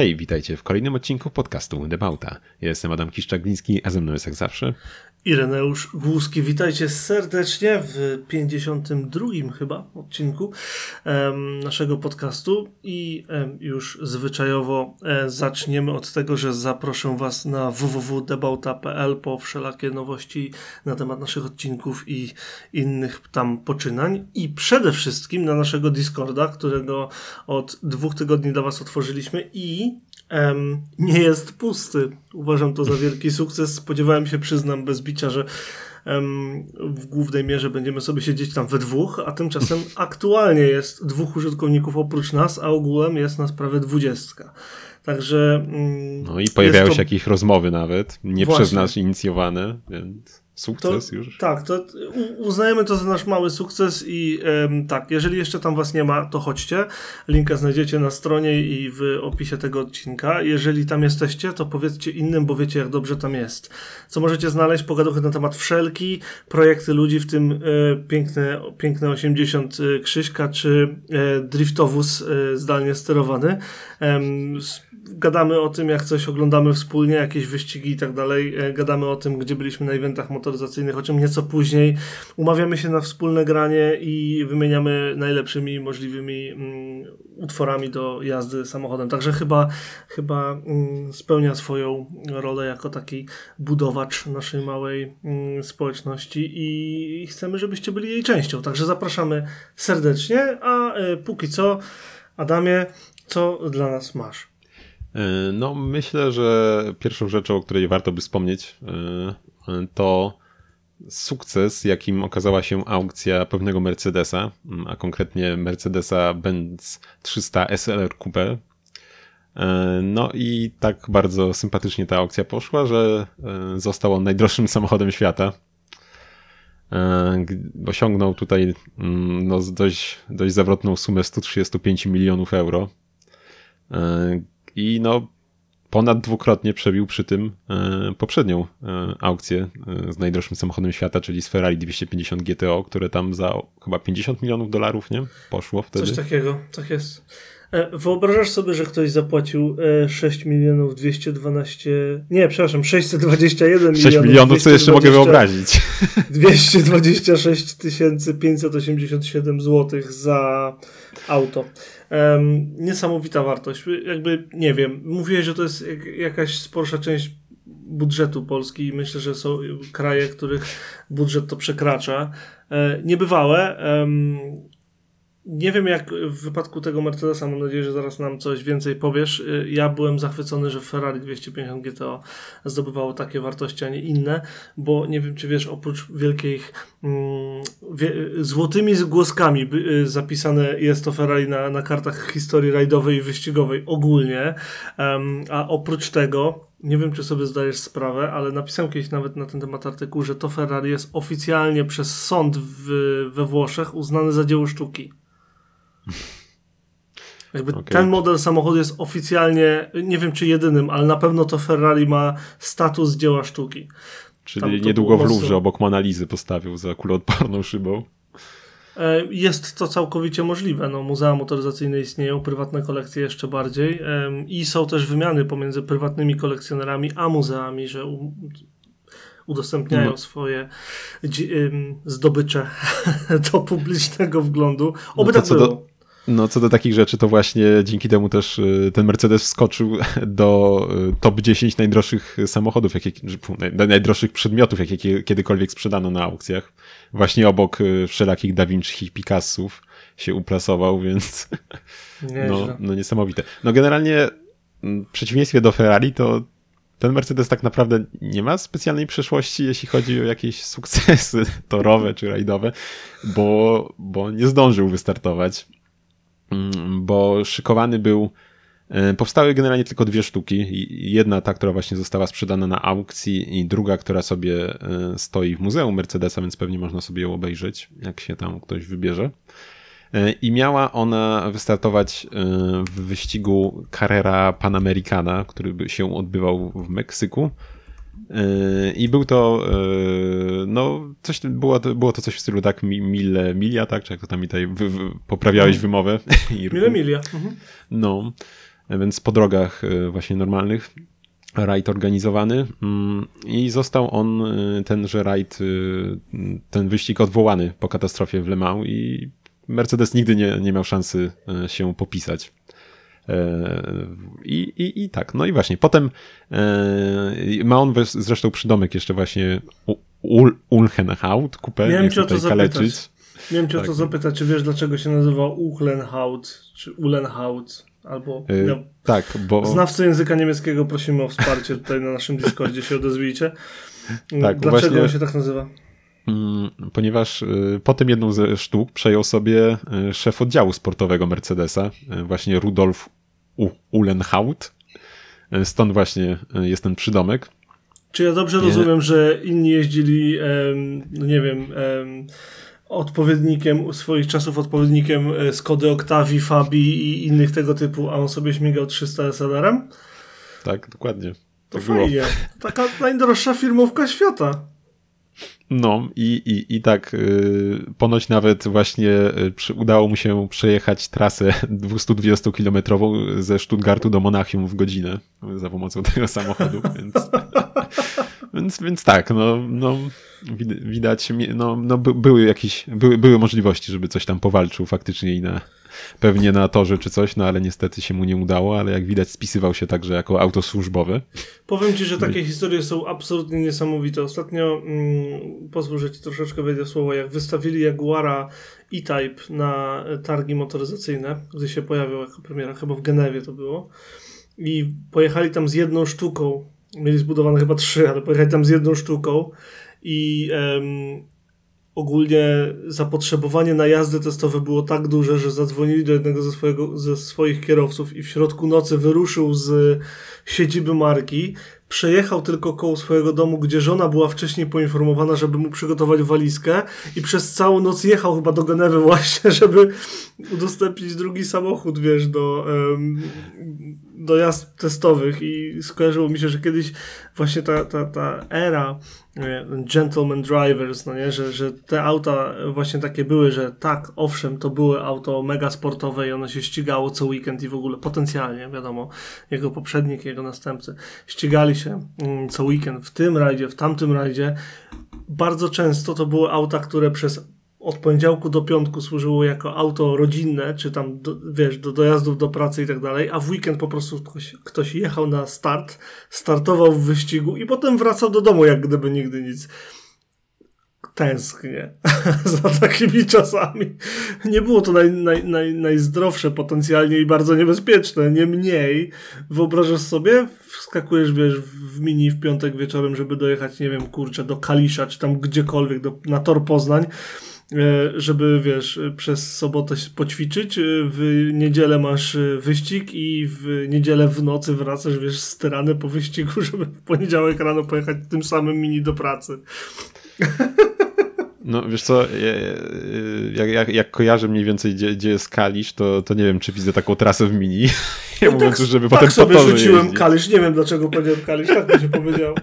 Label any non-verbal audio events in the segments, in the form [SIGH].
Hej, witajcie w kolejnym odcinku podcastu Debauta. Jestem Adam Kiszczagliński, a ze mną jest jak zawsze Ireneusz Głuski. Witajcie serdecznie w 52 chyba odcinku naszego podcastu i już zwyczajowo um, zaczniemy od tego, że zaproszę Was na www.debauta.pl po wszelakie nowości na temat naszych odcinków i innych tam poczynań i przede wszystkim na naszego Discorda, którego od dwóch tygodni dla Was otworzyliśmy i um, nie jest pusty. Uważam to za wielki sukces. Spodziewałem się, przyznam bez bicia, że um, w głównej mierze będziemy sobie siedzieć tam we dwóch, a tymczasem [LAUGHS] aktualnie jest dwóch użytkowników oprócz nas, a ogółem jest nas prawie dwudziestka. Także. Um, no i pojawiały to... się jakieś rozmowy nawet, nie Właśnie. przez nas inicjowane, więc sukces to, już. Tak, to uznajemy to za nasz mały sukces i tak, jeżeli jeszcze tam was nie ma, to chodźcie. Linka znajdziecie na stronie i w opisie tego odcinka. Jeżeli tam jesteście, to powiedzcie innym, bo wiecie jak dobrze tam jest. Co możecie znaleźć? Pogaduchy na temat wszelki, projekty ludzi, w tym e, piękne, piękne 80 e, Krzyśka, czy e, driftowóz zdalnie sterowany. Gadamy o tym, jak coś oglądamy wspólnie, jakieś wyścigi i tak dalej. E, gadamy o tym, gdzie byliśmy na eventach motoryzacyjnych, o czym nieco później. Umawiamy się na wspólne granie i wymieniamy najlepszymi możliwymi mm, utworami do jazdy samochodem. Także chyba, chyba mm, spełnia swoją rolę jako taki budowacz naszej małej mm, społeczności i chcemy, żebyście byli jej częścią. Także zapraszamy serdecznie, a y, póki co, Adamie, co dla nas masz? E, no, myślę, że pierwszą rzeczą, o której warto by wspomnieć, e, to sukces, jakim okazała się aukcja pewnego Mercedesa, a konkretnie Mercedesa Benz 300 SLR Coupe. E, no i tak bardzo sympatycznie ta aukcja poszła, że został on najdroższym [LAUGHS] samochodem świata. Osiągnął tutaj mm, no, dość, dość zawrotną sumę 135 milionów euro i no ponad dwukrotnie przebił przy tym e, poprzednią e, aukcję e, z najdroższym samochodem świata, czyli z Ferrari 250 GTO, które tam za chyba 50 milionów dolarów, nie? Poszło wtedy. Coś takiego, tak jest. E, wyobrażasz sobie, że ktoś zapłacił 6 e, milionów 212. Nie, przepraszam, 621 milionów. 6 milionów, co jeszcze mogę wyobrazić. 226 587 zł za auto. Um, niesamowita wartość. Jakby, nie wiem, mówiłeś, że to jest jakaś sporsza część budżetu Polski i myślę, że są kraje, których budżet to przekracza. E, niebywałe. Um, nie wiem, jak w wypadku tego Mercedesa, mam nadzieję, że zaraz nam coś więcej powiesz. Y, ja byłem zachwycony, że Ferrari 250 GTO zdobywało takie wartości, a nie inne, bo nie wiem, czy wiesz, oprócz wielkich mm, wie, złotymi głoskami y, zapisane jest to Ferrari na, na kartach historii rajdowej i wyścigowej ogólnie, um, a oprócz tego nie wiem, czy sobie zdajesz sprawę, ale napisałem kiedyś nawet na ten temat artykuł, że to Ferrari jest oficjalnie przez sąd w, we Włoszech uznany za dzieło sztuki. Jakby okay. ten model samochodu jest oficjalnie, nie wiem czy jedynym, ale na pewno to Ferrari ma status dzieła sztuki. Czyli niedługo w Louvre obok Monalizy postawił za kuloodporną szybą. E, jest to całkowicie możliwe. No, muzea motoryzacyjne istnieją, prywatne kolekcje jeszcze bardziej i są też wymiany pomiędzy prywatnymi kolekcjonerami a muzeami, że udostępniają no. swoje zdobycze [LAUGHS] do publicznego wglądu. Oby no tak było. Do, no, co do takich rzeczy, to właśnie dzięki temu też y, ten Mercedes wskoczył [LAUGHS] do y, top 10 najdroższych samochodów, jakie, najdroższych przedmiotów, jakie kiedykolwiek sprzedano na aukcjach. Właśnie obok y, wszelakich Da Vinci i Picassów się uplasował, [LAUGHS] więc no, no niesamowite. No generalnie w przeciwieństwie do Ferrari, to ten Mercedes tak naprawdę nie ma specjalnej przeszłości, jeśli chodzi o jakieś sukcesy [LAUGHS] torowe czy rajdowe, bo, bo nie zdążył wystartować. Mm, bo szykowany był. E, powstały generalnie tylko dwie sztuki. Jedna ta, która właśnie została sprzedana na aukcji, i druga, która sobie e, stoi w Muzeum Mercedesa, więc pewnie można sobie ją obejrzeć, jak się tam ktoś wybierze. E, I miała ona wystartować w wyścigu Carrera Panamericana, który się odbywał w Meksyku. I był to, e, no, coś, było, to, było to coś w stylu tak mile milia, tak? Czy jak to tam tutaj wy, wy, poprawiałeś mhm. wymowę? [LAUGHS] Mile milia. Mhm. No. więc po drogach właśnie normalnych rajd organizowany mm, i został on, tenże rajd, ten wyścig odwołany po katastrofie w Le Mans i Mercedes nigdy nie, nie miał szansy się popisać. I, i, tak, no i właśnie, potem ma on zresztą przydomek jeszcze właśnie Ul Ulchenhaut, kupę, Miałem cię o to zapytać. Miałem cię tak. o to zapytać, czy wiesz dlaczego się nazywa Uchlenhaut, czy Ulenhaut, albo... Yy, no, tak, bo... Znawcy języka niemieckiego prosimy o wsparcie tutaj na naszym Discordzie, się odezwijcie. [LAUGHS] Tak, dlaczego właśnie... on się tak nazywa? Mm, ponieważ y, po tym jedną ze sztuk przejął sobie y, szef oddziału sportowego Mercedesa, właśnie Rudolf Ulenhaut. Stąd właśnie jest ten przydomek. Czy ja dobrze rozumiem, że inni jeździli, no nie wiem, odpowiednikiem swoich czasów, odpowiednikiem e, Skody Octavii, Fabi i innych tego typu, a on sobie śmigał 300 SLR-em? Tak, dokładnie. To tak fajnie. Było. Taka najdroższa firmówka świata. No i, i, i tak yy, ponoć nawet właśnie yy, przy, udało mu się przejechać trasę [LAUGHS] 220-kilometrową ze Stuttgartu do Monachium w godzinę za pomocą tego samochodu, więc, [LAUGHS] więc, więc tak, no, no widać, no, no były jakieś, były, były możliwości, żeby coś tam powalczył faktycznie i na, pewnie na torze czy coś, no ale niestety się mu nie udało, ale jak widać spisywał się także jako autosłużbowy. Powiem ci, że takie historie są absolutnie niesamowite. Ostatnio, mm, pozwól, że ci troszeczkę wejdę słowo, jak wystawili Jaguara E-Type na targi motoryzacyjne, gdy się pojawił jako premiera, chyba w Genewie to było, i pojechali tam z jedną sztuką, mieli zbudowane chyba trzy, ale pojechali tam z jedną sztuką i ogólnie zapotrzebowanie na jazdy testowe było tak duże, że zadzwonili do jednego ze, swojego, ze swoich kierowców i w środku nocy wyruszył z siedziby marki, przejechał tylko koło swojego domu, gdzie żona była wcześniej poinformowana, żeby mu przygotować walizkę i przez całą noc jechał chyba do Genewy [LAUGHS] właśnie, żeby udostępnić drugi samochód, wiesz, do, um, do jazd testowych. I skojarzyło mi się, że kiedyś właśnie ta, ta, ta era gentleman drivers, no nie, że, że te auta właśnie takie były, że tak, owszem, to były auto mega sportowe i ono się ścigało co weekend i w ogóle potencjalnie, wiadomo, jego poprzednik, jego następcy ścigali się mm, co weekend w tym rajdzie, w tamtym rajdzie. Bardzo często to były auta, które przez od poniedziałku do piątku służyło jako auto rodzinne, czy tam, do, wiesz, do dojazdów do pracy i tak dalej, a w weekend po prostu ktoś, ktoś jechał na start, startował w wyścigu i potem wracał do domu, jak gdyby nigdy nic. Tęsknię [LAUGHS] za takimi czasami. Nie było to naj, naj, naj, najzdrowsze potencjalnie i bardzo niebezpieczne. Niemniej, wyobrażasz sobie, wskakujesz, wiesz, w mini w piątek wieczorem, żeby dojechać, nie wiem, kurczę, do Kalisza, czy tam gdziekolwiek, do, na tor Poznań E, żeby, wiesz, przez sobotę poćwiczyć, w niedzielę masz wyścig i w niedzielę w nocy wracasz, wiesz, styrany po wyścigu, [LAUGHS] żeby w poniedziałek rano pojechać tym samym mini do pracy. [LAUGHS] No wiesz co, jak, jak, jak kojarzę mniej więcej gdzie, gdzie jest Kalisz, to, to nie wiem, czy widzę taką trasę w mini. [LAUGHS] Ja no mówiąc, tak, żeby tak potem sobie rzuciłem jeździć. Kalisz, nie wiem dlaczego powiedziałem Kalisz, tak mi się powiedział.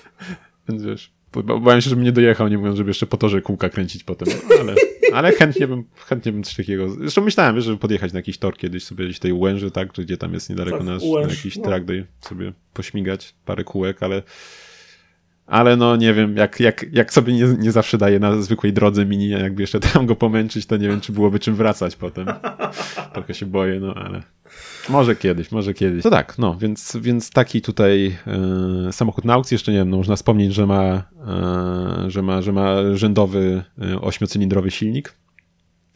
[LAUGHS] Więc wiesz, Bałem się, żebym nie dojechał, nie mówiąc, żeby jeszcze po torze kółka kręcić potem. No, ale, ale chętnie bym, chętnie bym coś takiego. Zresztą myślałem, wiesz, żeby podjechać na jakiś tor kiedyś sobie gdzieś tej Łęży, tak, gdzie tam jest niedaleko tak, nasz, na jakiś no. track day sobie pośmigać parę kółek, ale ale no nie wiem, jak, jak, jak sobie nie, nie zawsze daje na zwykłej drodze mini, a jakby jeszcze [LAUGHS] tam go pomęczyć, to nie wiem, czy byłoby czym wracać potem. [LAUGHS] Trochę się boję, no ale może kiedyś, może kiedyś. To tak, no, więc, więc taki tutaj e, samochód na aukcji, jeszcze nie wiem, no, można wspomnieć, że ma, e, że ma, że ma rzędowy e, ośmiocylindrowy silnik,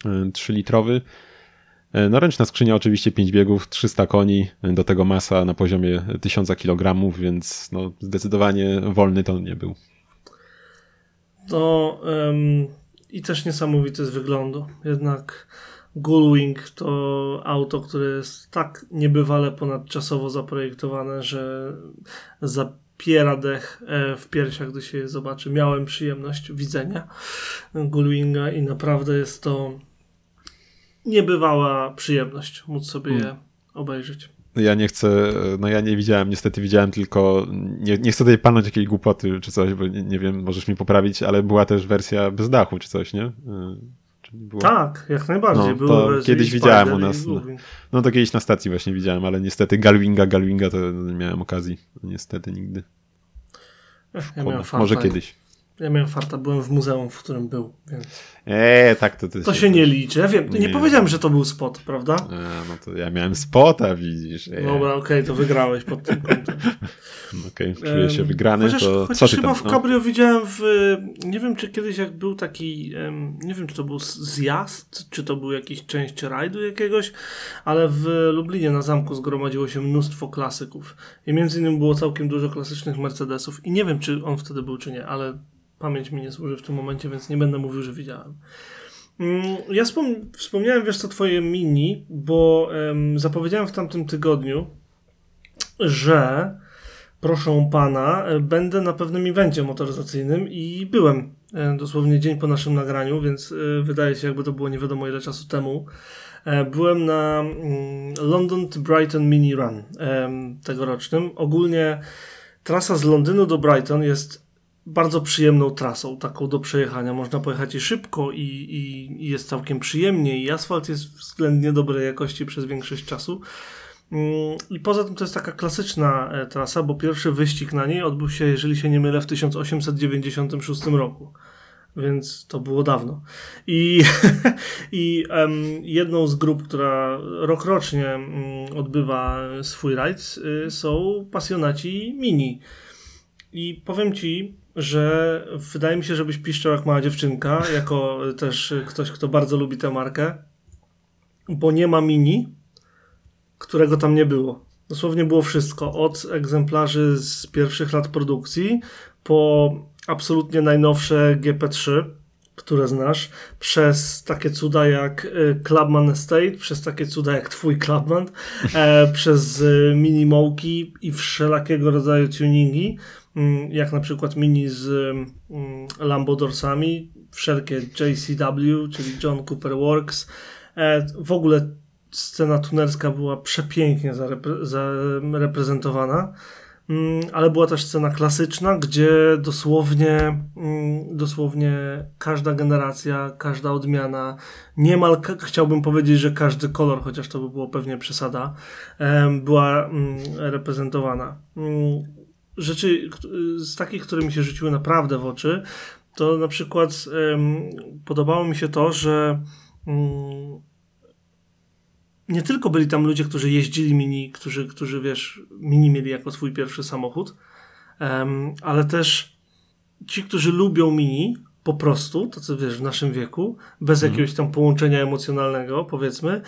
e, 3-litrowy, E, no ręczna skrzynia oczywiście 5 biegów, 300 koni, e, do tego masa na poziomie 1000 kg, więc no zdecydowanie wolny to nie był. To um, i też niesamowity z wyglądu. Jednak Gullwing to auto, które jest tak niebywale ponadczasowo zaprojektowane, że zapiera dech e, w piersiach, gdy się je zobaczy. Miałem przyjemność widzenia Gullwinga i naprawdę jest to niebywała przyjemność móc sobie je hmm. obejrzeć. Ja nie chcę, no ja nie widziałem, niestety widziałem tylko, nie, nie chcę tutaj palnąć jakiejś głupoty czy coś, bo nie, nie wiem, możesz mi poprawić, ale była też wersja bez dachu czy coś, nie? Czy nie było? Tak, jak najbardziej. No, kiedyś widziałem u nas, no. No to kiedyś na stacji właśnie widziałem, ale niestety Galwinga, Galwinga to nie miałem okazji. Niestety nigdy. Ja. Może kiedyś. Ja miałem farta, byłem w muzeum, w którym był, więc Eee, tak to ty to się nie liczy. Ja wiem, nie, Nie. powiedziałem, że to był spot, prawda? Eee, no to ja miałem spota, widzisz. Eee. Dobra, okej, to wygrałeś pod tym kątem. [LAUGHS] Okej, czuję się wygrany, chociaż, to co chociaż ty chyba tam? w no? Cabrio widziałem w... Nie wiem, czy kiedyś jak był taki... Nie wiem, czy to był zjazd, czy to był jakiś część rajdu jakiegoś, ale w Lublinie na zamku zgromadziło się mnóstwo klasyków. I między innymi było całkiem dużo klasycznych Mercedesów. I nie wiem, czy on wtedy był, czy nie, ale pamięć mi nie służy w tym momencie, więc nie będę mówił, że widziałem. Mm, Ja wspom- wspomniałem, wiesz co, twoje mini, bo em, zapowiedziałem w tamtym tygodniu, że proszę pana, będę na pewnym evencie motoryzacyjnym i byłem e, dosłownie dzień po naszym nagraniu, więc e, wydaje się, jakby to było nie wiadomo ile czasu temu. E, Byłem na mm, London to Brighton Mini Run tegorocznym. Ogólnie trasa z Londynu do Brighton jest bardzo przyjemną trasą, taką do przejechania. Można pojechać i szybko, i, i, i jest całkiem przyjemnie, i asfalt jest względnie dobrej jakości przez większość czasu. Mm, I poza tym to jest taka klasyczna e, trasa, bo pierwszy wyścig na niej odbył się, jeżeli się nie mylę, w 1896 roku. Więc to było dawno. I, [LAUGHS] i em, jedną z grup, która rokrocznie mm, odbywa swój rajd, y, są pasjonaci mini. I powiem ci, że wydaje mi się, żebyś piszczał jak mała dziewczynka, jako też ktoś, kto bardzo lubi tę markę, bo nie ma mini, którego tam nie było. Dosłownie było wszystko, od egzemplarzy z pierwszych lat produkcji po absolutnie najnowsze GP3, które znasz, przez takie cuda jak y, Clubman Estate, przez takie cuda jak twój Clubman, e, przez y, mini Mołki i wszelakiego rodzaju tuningi, jak na przykład mini z mm, Lambo Dorsami, wszelkie JCW, czyli John Cooper Works. E, w ogóle scena tunerska była przepięknie zarepre- zareprezentowana. Mm, ale była też scena klasyczna, gdzie dosłownie, mm, dosłownie każda generacja, każda odmiana, niemal chciałbym powiedzieć, że każdy kolor, chociaż to by było pewnie przesada, była mm, reprezentowana. Rzeczy z takich, które mi się rzuciły naprawdę w oczy, to na przykład em, podobało mi się to, że mm, nie tylko byli tam ludzie, którzy jeździli mini, którzy, którzy wiesz, mini mieli jako swój pierwszy samochód, em, ale też ci, którzy lubią mini, po prostu, to co wiesz, w naszym wieku, bez jakiegoś tam połączenia emocjonalnego, powiedzmy,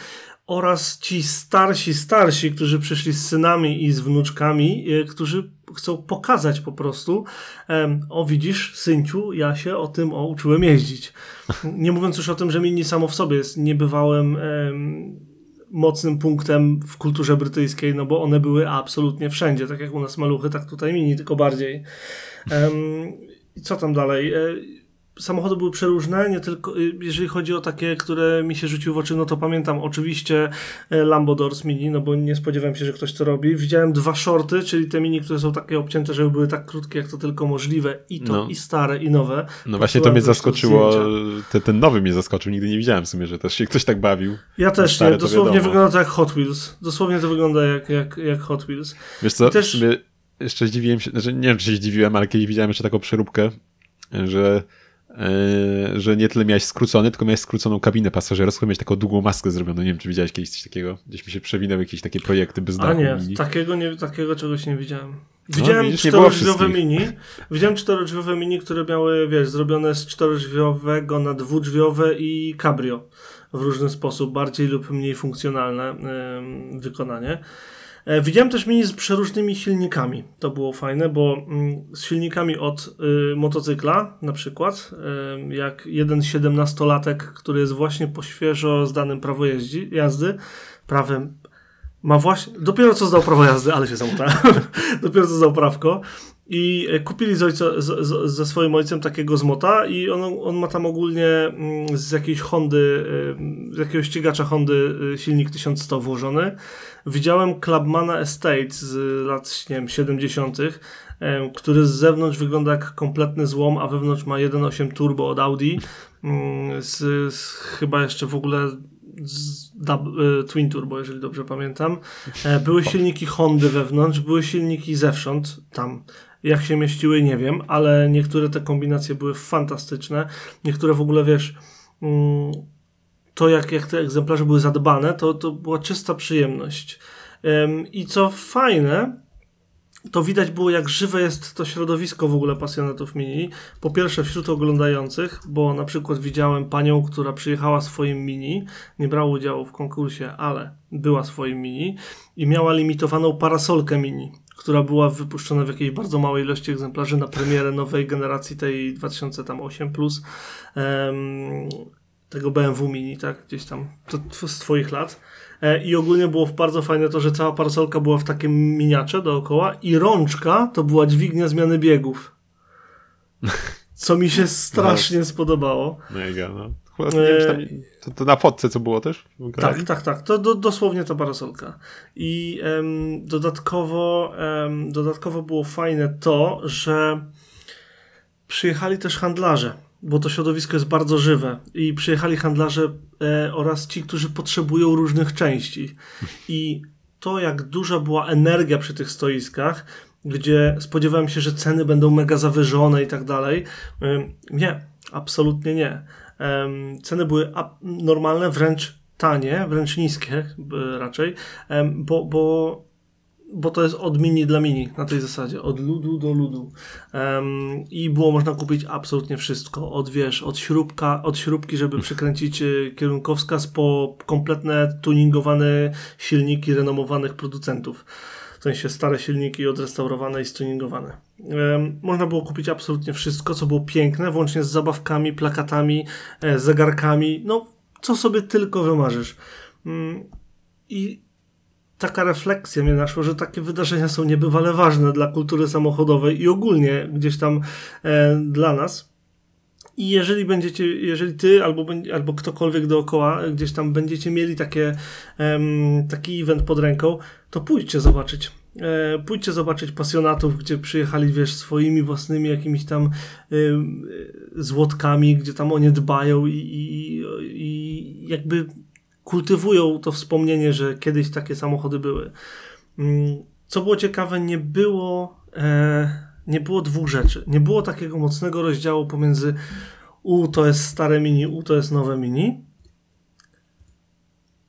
oraz ci starsi, starsi, którzy przyszli z synami i z wnuczkami, e, którzy chcą pokazać po prostu, em, o widzisz, synciu, ja się o tym o, uczyłem jeździć. Nie mówiąc już o tym, że mini samo w sobie jest niebywałym em, mocnym punktem w kulturze brytyjskiej, no bo one były absolutnie wszędzie, tak jak u nas maluchy, tak tutaj mini, tylko bardziej. I co tam dalej? Samochody były przeróżne, nie tylko, y, jeżeli chodzi o takie, które mi się rzuciły w oczy, no to pamiętam oczywiście e, Lambo Doors Mini, no bo nie spodziewałem się, że ktoś to robi. Widziałem dwa shorty, czyli te mini, które są takie obcięte, żeby były tak krótkie, jak to tylko możliwe, i to, No. i stare, i nowe. No właśnie to mnie zaskoczyło, zdjęcia. te, ten nowy mnie zaskoczył, nigdy nie widziałem w sumie, że też się ktoś tak bawił. Ja też nie, to dosłownie wiadomo. wygląda to jak Hot Wheels. Dosłownie to wygląda jak, jak, jak Hot Wheels. Wiesz co, I też- jeszcze zdziwiłem się, znaczy nie wiem czy się zdziwiłem, ale kiedyś widziałem jeszcze taką przeróbkę, że, że nie tyle miałeś skrócony, tylko miałeś skróconą kabinę pasażerską, miałeś taką długą maskę zrobioną. Nie wiem, czy widziałeś kiedyś coś takiego. Gdzieś mi się przewinęły jakieś takie projekty bez A dachu. nie, mini. takiego, nie, takiego czegoś nie widziałem. Widziałem widzisz, nie było czterodrzwiowe mini. [LAUGHS] Widziałem czterodrzwiowe mini, które miały, wiesz, zrobione z czterodrzwiowego na dwudrzwiowe i cabrio w różny sposób, bardziej lub mniej funkcjonalne ym, wykonanie. E, Widziałem też mini z przeróżnymi silnikami. To było fajne, bo mm, z silnikami od y, motocykla, na przykład, y, jak jeden 17-latek, który jest właśnie po świeżo zdanym prawo jeździ, jazdy, prawem ma właśnie, dopiero co zdał prawo jazdy, ale się zamutałem, [LAUGHS] dopiero co zdał prawko, I e, kupili z ojca, z, z, ze swoim ojcem takiego zmota i on, on ma tam ogólnie mm, z jakiejś Hondy, e, z jakiegoś ścigacza Hondy silnik 1100 włożony. Widziałem Clubmana Estate z lat, nie wiem, 70., który z zewnątrz wygląda jak kompletny złom, a wewnątrz ma 1.8 turbo od Audi. Mm, z, z chyba jeszcze w ogóle z dub, Twin Turbo, jeżeli dobrze pamiętam. Były silniki Hondy wewnątrz, były silniki zewsząd tam. Jak się mieściły, nie wiem, ale niektóre te kombinacje były fantastyczne. Niektóre w ogóle, wiesz, mm, to jak, jak te egzemplarze były zadbane, to, to była czysta przyjemność. I co fajne, to widać było, jak żywe jest to środowisko w ogóle pasjonatów mini. Po pierwsze, wśród oglądających, bo na przykład widziałem panią, która przyjechała swoim mini, nie brała udziału w konkursie, ale była swoim mini i miała limitowaną parasolkę mini która była wypuszczona w jakiejś bardzo małej ilości egzemplarzy na premierę nowej generacji tej 2008 plus tego BMW Mini, tak, gdzieś tam to z twoich lat. E, I ogólnie było bardzo fajne to, że cała parasolka była w takim miniacze dookoła i rączka to była dźwignia zmiany biegów. [LAUGHS] Co mi się strasznie no. spodobało. Mega, no. Chyba, nie wiem, tam, to, to, na fotce co było też? Tak, tak, tak. To do, dosłownie ta parasolka. I em, dodatkowo, em, dodatkowo było fajne to, że przyjechali też handlarze, bo to środowisko jest bardzo żywe. I przyjechali handlarze e, oraz ci, którzy potrzebują różnych części. I to, jak duża była energia przy tych stoiskach, gdzie spodziewałem się, że ceny będą mega zawyżone i tak dalej. Nie, absolutnie nie. Ceny były normalne, wręcz tanie, wręcz niskie raczej, bo, bo, bo to jest od mini dla mini na tej zasadzie, od ludu do ludu. I było można kupić absolutnie wszystko, od wiesz, od śrubka, od śrubki, żeby przykręcić e, kierunkowskaz po kompletne tuningowane silniki renomowanych producentów w sensie stare silniki odrestaurowane i stuningowane. Można było kupić absolutnie wszystko, co było piękne, włącznie z zabawkami, plakatami, e, zegarkami, no co sobie tylko wymarzysz. Mm, I taka refleksja mnie naszła, że takie wydarzenia są niebywale ważne dla kultury samochodowej i ogólnie gdzieś tam e, dla nas. I jeżeli będziecie, jeżeli ty albo, albo ktokolwiek dookoła gdzieś tam będziecie mieli takie, taki event pod ręką, to pójdźcie zobaczyć. E, pójdźcie zobaczyć pasjonatów, gdzie przyjechali, wiesz, swoimi własnymi jakimiś tam y, złotkami, gdzie tam o nie dbają i, i, i jakby kultywują to wspomnienie, że kiedyś takie samochody były. Mm, co było ciekawe, nie było, e, nie było dwóch rzeczy. Nie było takiego mocnego rozdziału pomiędzy u to jest stare mini, u to jest nowe mini,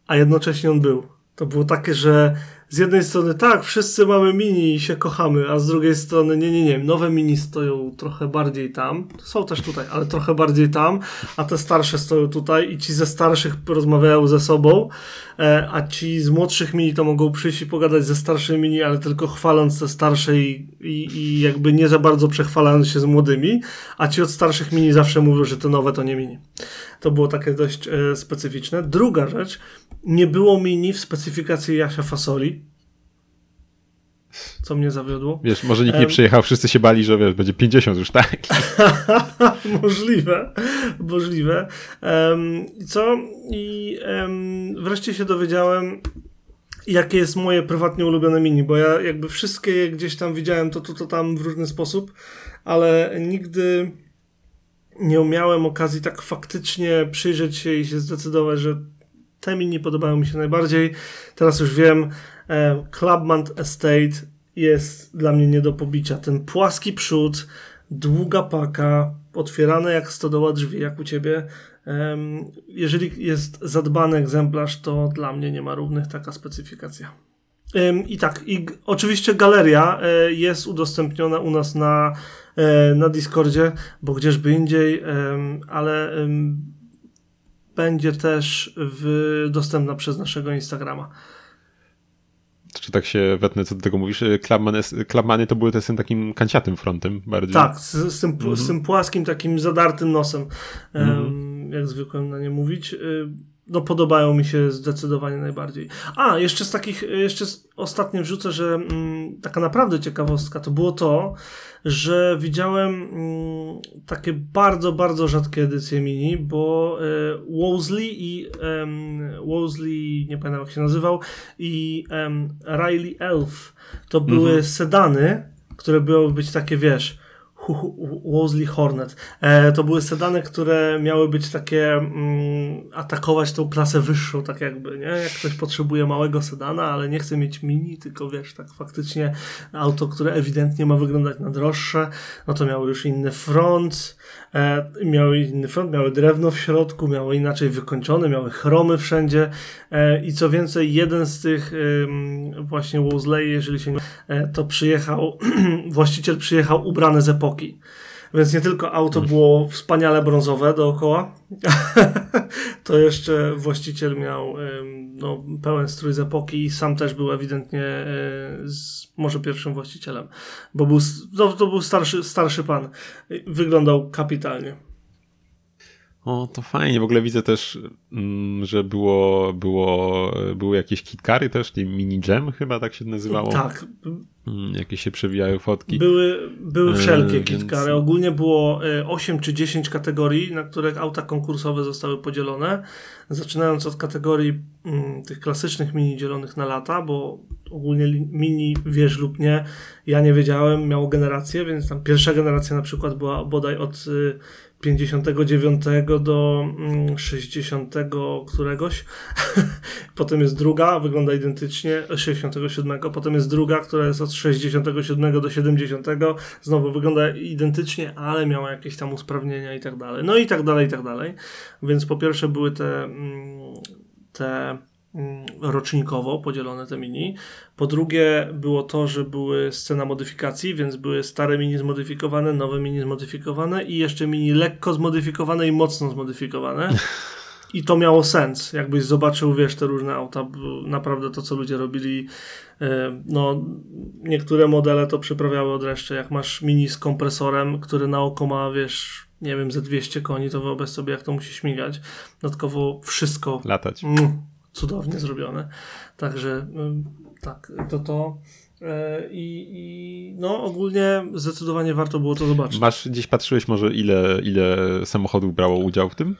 a jednocześnie on był. To było takie, że z jednej strony tak, wszyscy mamy mini i się kochamy, a z drugiej strony nie, nie, nie, nowe mini stoją trochę bardziej tam, są też tutaj, ale trochę bardziej tam, a te starsze stoją tutaj i ci ze starszych rozmawiają ze sobą, e, a ci z młodszych mini to mogą przyjść i pogadać ze starszymi mini, ale tylko chwaląc te starsze i, i, i jakby nie za bardzo przechwalając się z młodymi, a ci od starszych mini zawsze mówią, że te nowe to nie mini. To było takie dość e, specyficzne. Druga rzecz, nie było mini w specyfikacji Jasia Fasoli. Co mnie zawiodło. Wiesz, może nikt nie przyjechał, wszyscy się bali, że wiesz, będzie 50 już, tak? [LAUGHS] [LAUGHS] możliwe, możliwe. Um, co? I um, wreszcie się dowiedziałem, jakie jest moje prywatnie ulubione mini, bo ja jakby wszystkie gdzieś tam widziałem to, to, to tam w różny sposób, ale nigdy nie miałem okazji tak faktycznie przyjrzeć się i się zdecydować, że te mini podobają mi się najbardziej. Teraz już wiem, e, Clubman Estate jest dla mnie nie do pobicia. Ten płaski przód, długa paka, otwierane jak stodoła drzwi, jak u ciebie. Jeżeli jest zadbany egzemplarz, to dla mnie nie ma równych taka specyfikacja. I tak, i oczywiście galeria e, jest udostępniona u nas na, e, na Discordzie, bo gdzieżby indziej, ale będzie też w, dostępna przez naszego Instagrama. Czy tak się wetnę, co do tego mówisz? Clubmany, Clubmany to były te z tym takim kanciatym frontem bardziej. Tak, z, z, tym, -hmm. z tym płaskim, takim zadartym nosem, -hmm. jak zwykłem na nie mówić. Y, no podobają mi się zdecydowanie najbardziej. A, jeszcze z takich, jeszcze ostatnio wrzucę, że mm, taka naprawdę ciekawostka to było to, że widziałem mm, takie bardzo, bardzo rzadkie edycje mini, bo y, Wolseley i Wolseley, nie pamiętam jak się nazywał, i Riley Elf to były mhm. sedany, które były być takie, wiesz, Wolseley Hornet. E, to były sedany, które miały być takie mm, atakować tą klasę wyższą, tak jakby, nie? Jak ktoś potrzebuje małego sedana, ale nie chce mieć mini, tylko wiesz, tak faktycznie auto, które ewidentnie ma wyglądać na droższe, no to miały już inny front, e, miały inny front, miały drewno w środku, miały inaczej wykończone, miały chromy wszędzie e, i co więcej, jeden z tych właśnie Wolseley, jeżeli się nie e, to przyjechał, [CLEARS THROAT] właściciel przyjechał ubrany z epoki Więc nie tylko auto było wspaniale brązowe dookoła, [LAUGHS] to jeszcze właściciel miał no, pełen strój z epoki i sam też był ewidentnie e, z, może pierwszym właścicielem, bo był, no, to był starszy, starszy pan. Wyglądał kapitalnie. O, to fajnie. W ogóle widzę też, mm, że było, było, były jakieś kitkary też, mini jam chyba tak się nazywało. Tak. Mm, jakieś się przewijają fotki. Były, były wszelkie e, kitkary. Więc... Ogólnie było 8 e, czy 10 kategorii, na których auta konkursowe zostały podzielone. Zaczynając od kategorii mm, tych klasycznych mini dzielonych na lata, bo ogólnie mini, wiesz lub nie, ja nie wiedziałem, miało generację, więc tam pierwsza generacja na przykład była bodaj od y, 59 do 60 mm, któregoś. [LAUGHS] potem jest druga, wygląda identycznie, 67. Potem jest druga, która jest od 67 do 70. Znowu wygląda identycznie, ale miała jakieś tam usprawnienia i tak dalej. No i tak dalej, i tak dalej. Więc po pierwsze były te, te Mm, rocznikowo podzielone te mini. Po drugie było to, że były scena modyfikacji, więc były stare mini zmodyfikowane, nowe mini zmodyfikowane i jeszcze mini lekko zmodyfikowane i mocno zmodyfikowane. [LAUGHS] I to miało sens. Jakbyś zobaczył, wiesz, te różne auta, naprawdę to, co ludzie robili, e, no, niektóre modele to przyprawiały od reszty. Jak masz mini z kompresorem, który na oko ma, wiesz, nie wiem, ze 200 koni, to wyobraź sobie, jak to musi śmigać. Dodatkowo wszystko. Latać. Mm, cudownie zrobione. Także tak, to to. E, I, I, no ogólnie zdecydowanie warto było to zobaczyć. Masz gdzieś patrzyłeś może ile, ile samochodów brało udział w tym?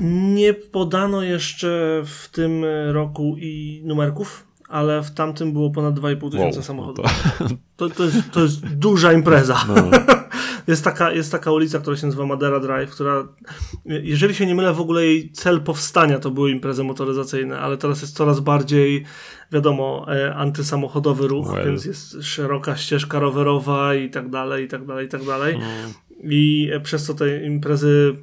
nie podano jeszcze w tym roku i numerków, ale w tamtym było ponad 2,5 tysiąca wow, no samochodów. To... To, to, jest, to jest duża impreza. No. Jest taka, jest taka ulica, która się nazywa Madera Drive, która, jeżeli się nie mylę, w ogóle jej cel powstania to były imprezy motoryzacyjne, ale teraz jest coraz bardziej, wiadomo, e, antysamochodowy ruch, well. więc jest szeroka ścieżka rowerowa i tak dalej, i tak dalej, i tak dalej. Mm. I przez to te imprezy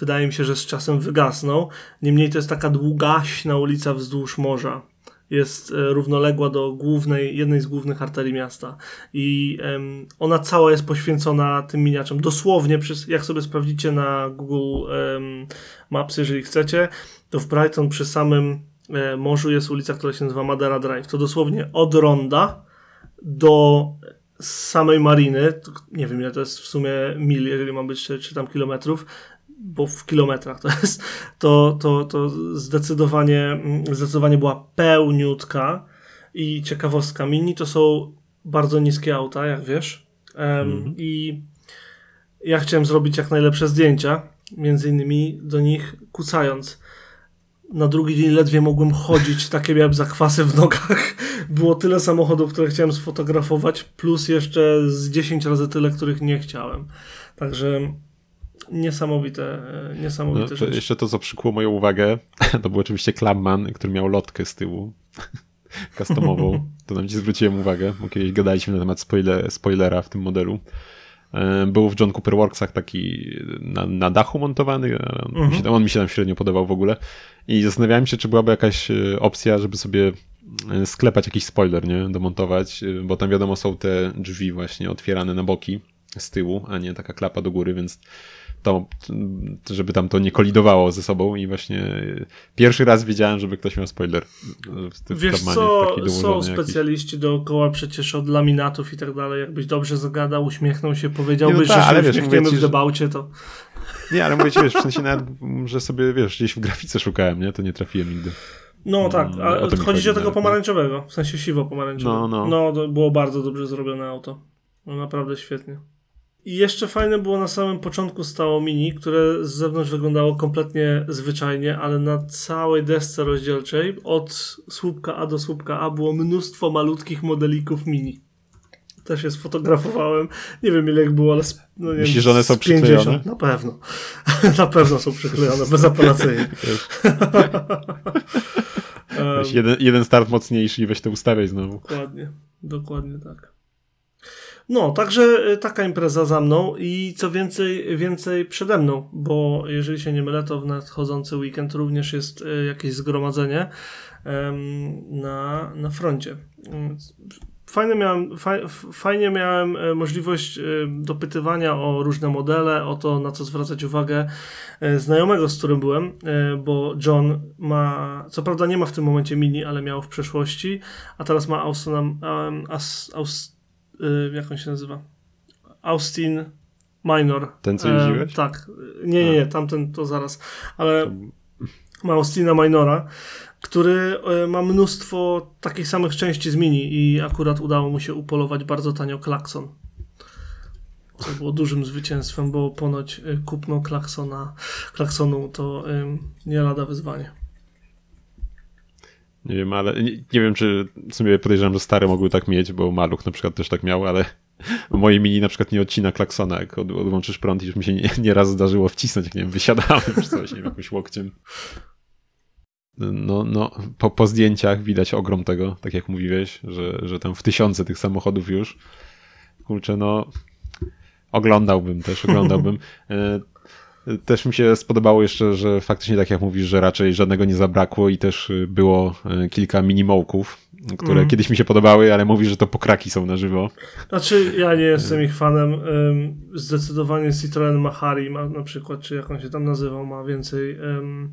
wydaje mi się, że z czasem wygasną. Niemniej to jest taka długaśna ulica wzdłuż morza jest e, równoległa do głównej, jednej z głównych arterii miasta. I um, ona cała jest poświęcona tym miniaczom. Dosłownie, przez, jak sobie sprawdzicie na Google um, Maps, jeżeli chcecie, to w Brighton przy samym e, morzu jest ulica, która się nazywa Madera Drive. To dosłownie od ronda do samej mariny, nie wiem ile to jest w sumie mil, jeżeli mam być, czy, tam kilometrów, bo w kilometrach to jest, to, to, to zdecydowanie, zdecydowanie była pełniutka i ciekawostka mini to są bardzo niskie auta, jak wiesz. Um, mm. I ja chciałem zrobić jak najlepsze zdjęcia, między innymi do nich kucając. Na drugi dzień ledwie mogłem chodzić, takie miałem zakwasy w nogach. [LAUGHS] Było tyle samochodów, które chciałem sfotografować, plus jeszcze z 10 razy tyle, których nie chciałem. Także niesamowite, e, niesamowite no, rzeczy. Jeszcze to, co przykuło moją uwagę, [LAUGHS] to był oczywiście Clubman, który miał lotkę z tyłu [LAUGHS] customową. [LAUGHS] To nam ci zwróciłem uwagę, bo kiedyś gadaliśmy na temat spoiler, spoilera w tym modelu. E, był w John Cooper Worksach taki na, na dachu montowany, on, mhm. mi się, on mi się tam średnio podobał w ogóle. I zastanawiałem się, czy byłaby jakaś e, opcja, żeby sobie sklepać jakiś spoiler, nie? Domontować, bo tam wiadomo są te drzwi właśnie otwierane na boki z tyłu, a nie taka klapa do góry, więc to, żeby tam to nie kolidowało ze sobą i właśnie pierwszy raz widziałem, żeby ktoś miał spoiler w Wiesz co, są specjaliści jakiś. dookoła przecież od laminatów i tak dalej, jakbyś dobrze zagadał, uśmiechnął się, powiedziałbyś, no ta, że się ale uśmiechniemy w debaucie, to... Nie, ale mówię ci, wiesz, w sensie nawet, że sobie, wiesz, gdzieś w grafice szukałem, nie? To nie trafiłem nigdy. No tak, Mm, a o to mi chodzi chodzi o tego nawet, pomarańczowego, w sensie siwo-pomarańczowego. No, no. no to było bardzo dobrze zrobione auto. No naprawdę świetnie. I jeszcze fajne było na samym początku stało Mini, które z zewnątrz wyglądało kompletnie zwyczajnie, ale na całej desce rozdzielczej od słupka A do słupka A było mnóstwo malutkich modelików Mini. Też je sfotografowałem. Nie wiem ile ich było, ale z- no nie Myślisz, wiem, że one są z 50. przyklejone? Na pewno. [LAUGHS] na pewno są przyklejone, bezapelacyjnie. [LAUGHS] Weź jeden, jeden start mocniejszy i weź to ustawiaj znowu. Dokładnie, dokładnie tak. No, także y, taka impreza za mną i co więcej, więcej przede mną, bo jeżeli się nie mylę, to w nadchodzący weekend również jest y, jakieś zgromadzenie na, na froncie. Fajnie miałem, faj, fajnie miałem e, możliwość dopytywania o różne modele, o to, na co zwracać uwagę znajomego, z którym byłem, bo John ma, co prawda nie ma w tym momencie mini, ale miał w przeszłości, a teraz ma Austin, Aus, Aus, e, jak on się nazywa? Austin Minor. Ten, co E, jeździłeś? tak. Nie, nie, nie, tamten to zaraz. Ale ma Austina Minora, który e, ma mnóstwo takich samych części z Mini i akurat udało mu się upolować bardzo tanio klakson. Co było dużym zwycięstwem, bo ponoć e, kupno klaksona, klaksonu to em, nie lada wyzwanie. Nie wiem, ale nie, nie wiem, czy w sumie podejrzewam, że stare mogły tak mieć, bo Maluch na przykład też tak miał, ale moje mini na przykład nie odcina klaksona, jak od, odłączysz prąd i już mi się nie, nieraz zdarzyło wcisnąć, jak nie wiem, wysiadałem czy coś, nie wiem, jakimś łokciem. No, no, po, po zdjęciach widać ogrom tego, tak jak mówiłeś, że, że tam w tysiące tych samochodów już. Kurczę, no, oglądałbym też, oglądałbym. [LAUGHS] Też mi się spodobało jeszcze, że faktycznie tak jak mówisz, że raczej żadnego nie zabrakło i też y, było y, kilka minimołków, które Mhm. kiedyś mi się podobały, ale mówisz, że to pokraki są na żywo. Znaczy, ja nie jestem ich fanem. Zdecydowanie Citroen Mahari ma na przykład, czy jak on się tam nazywał, ma więcej, ym,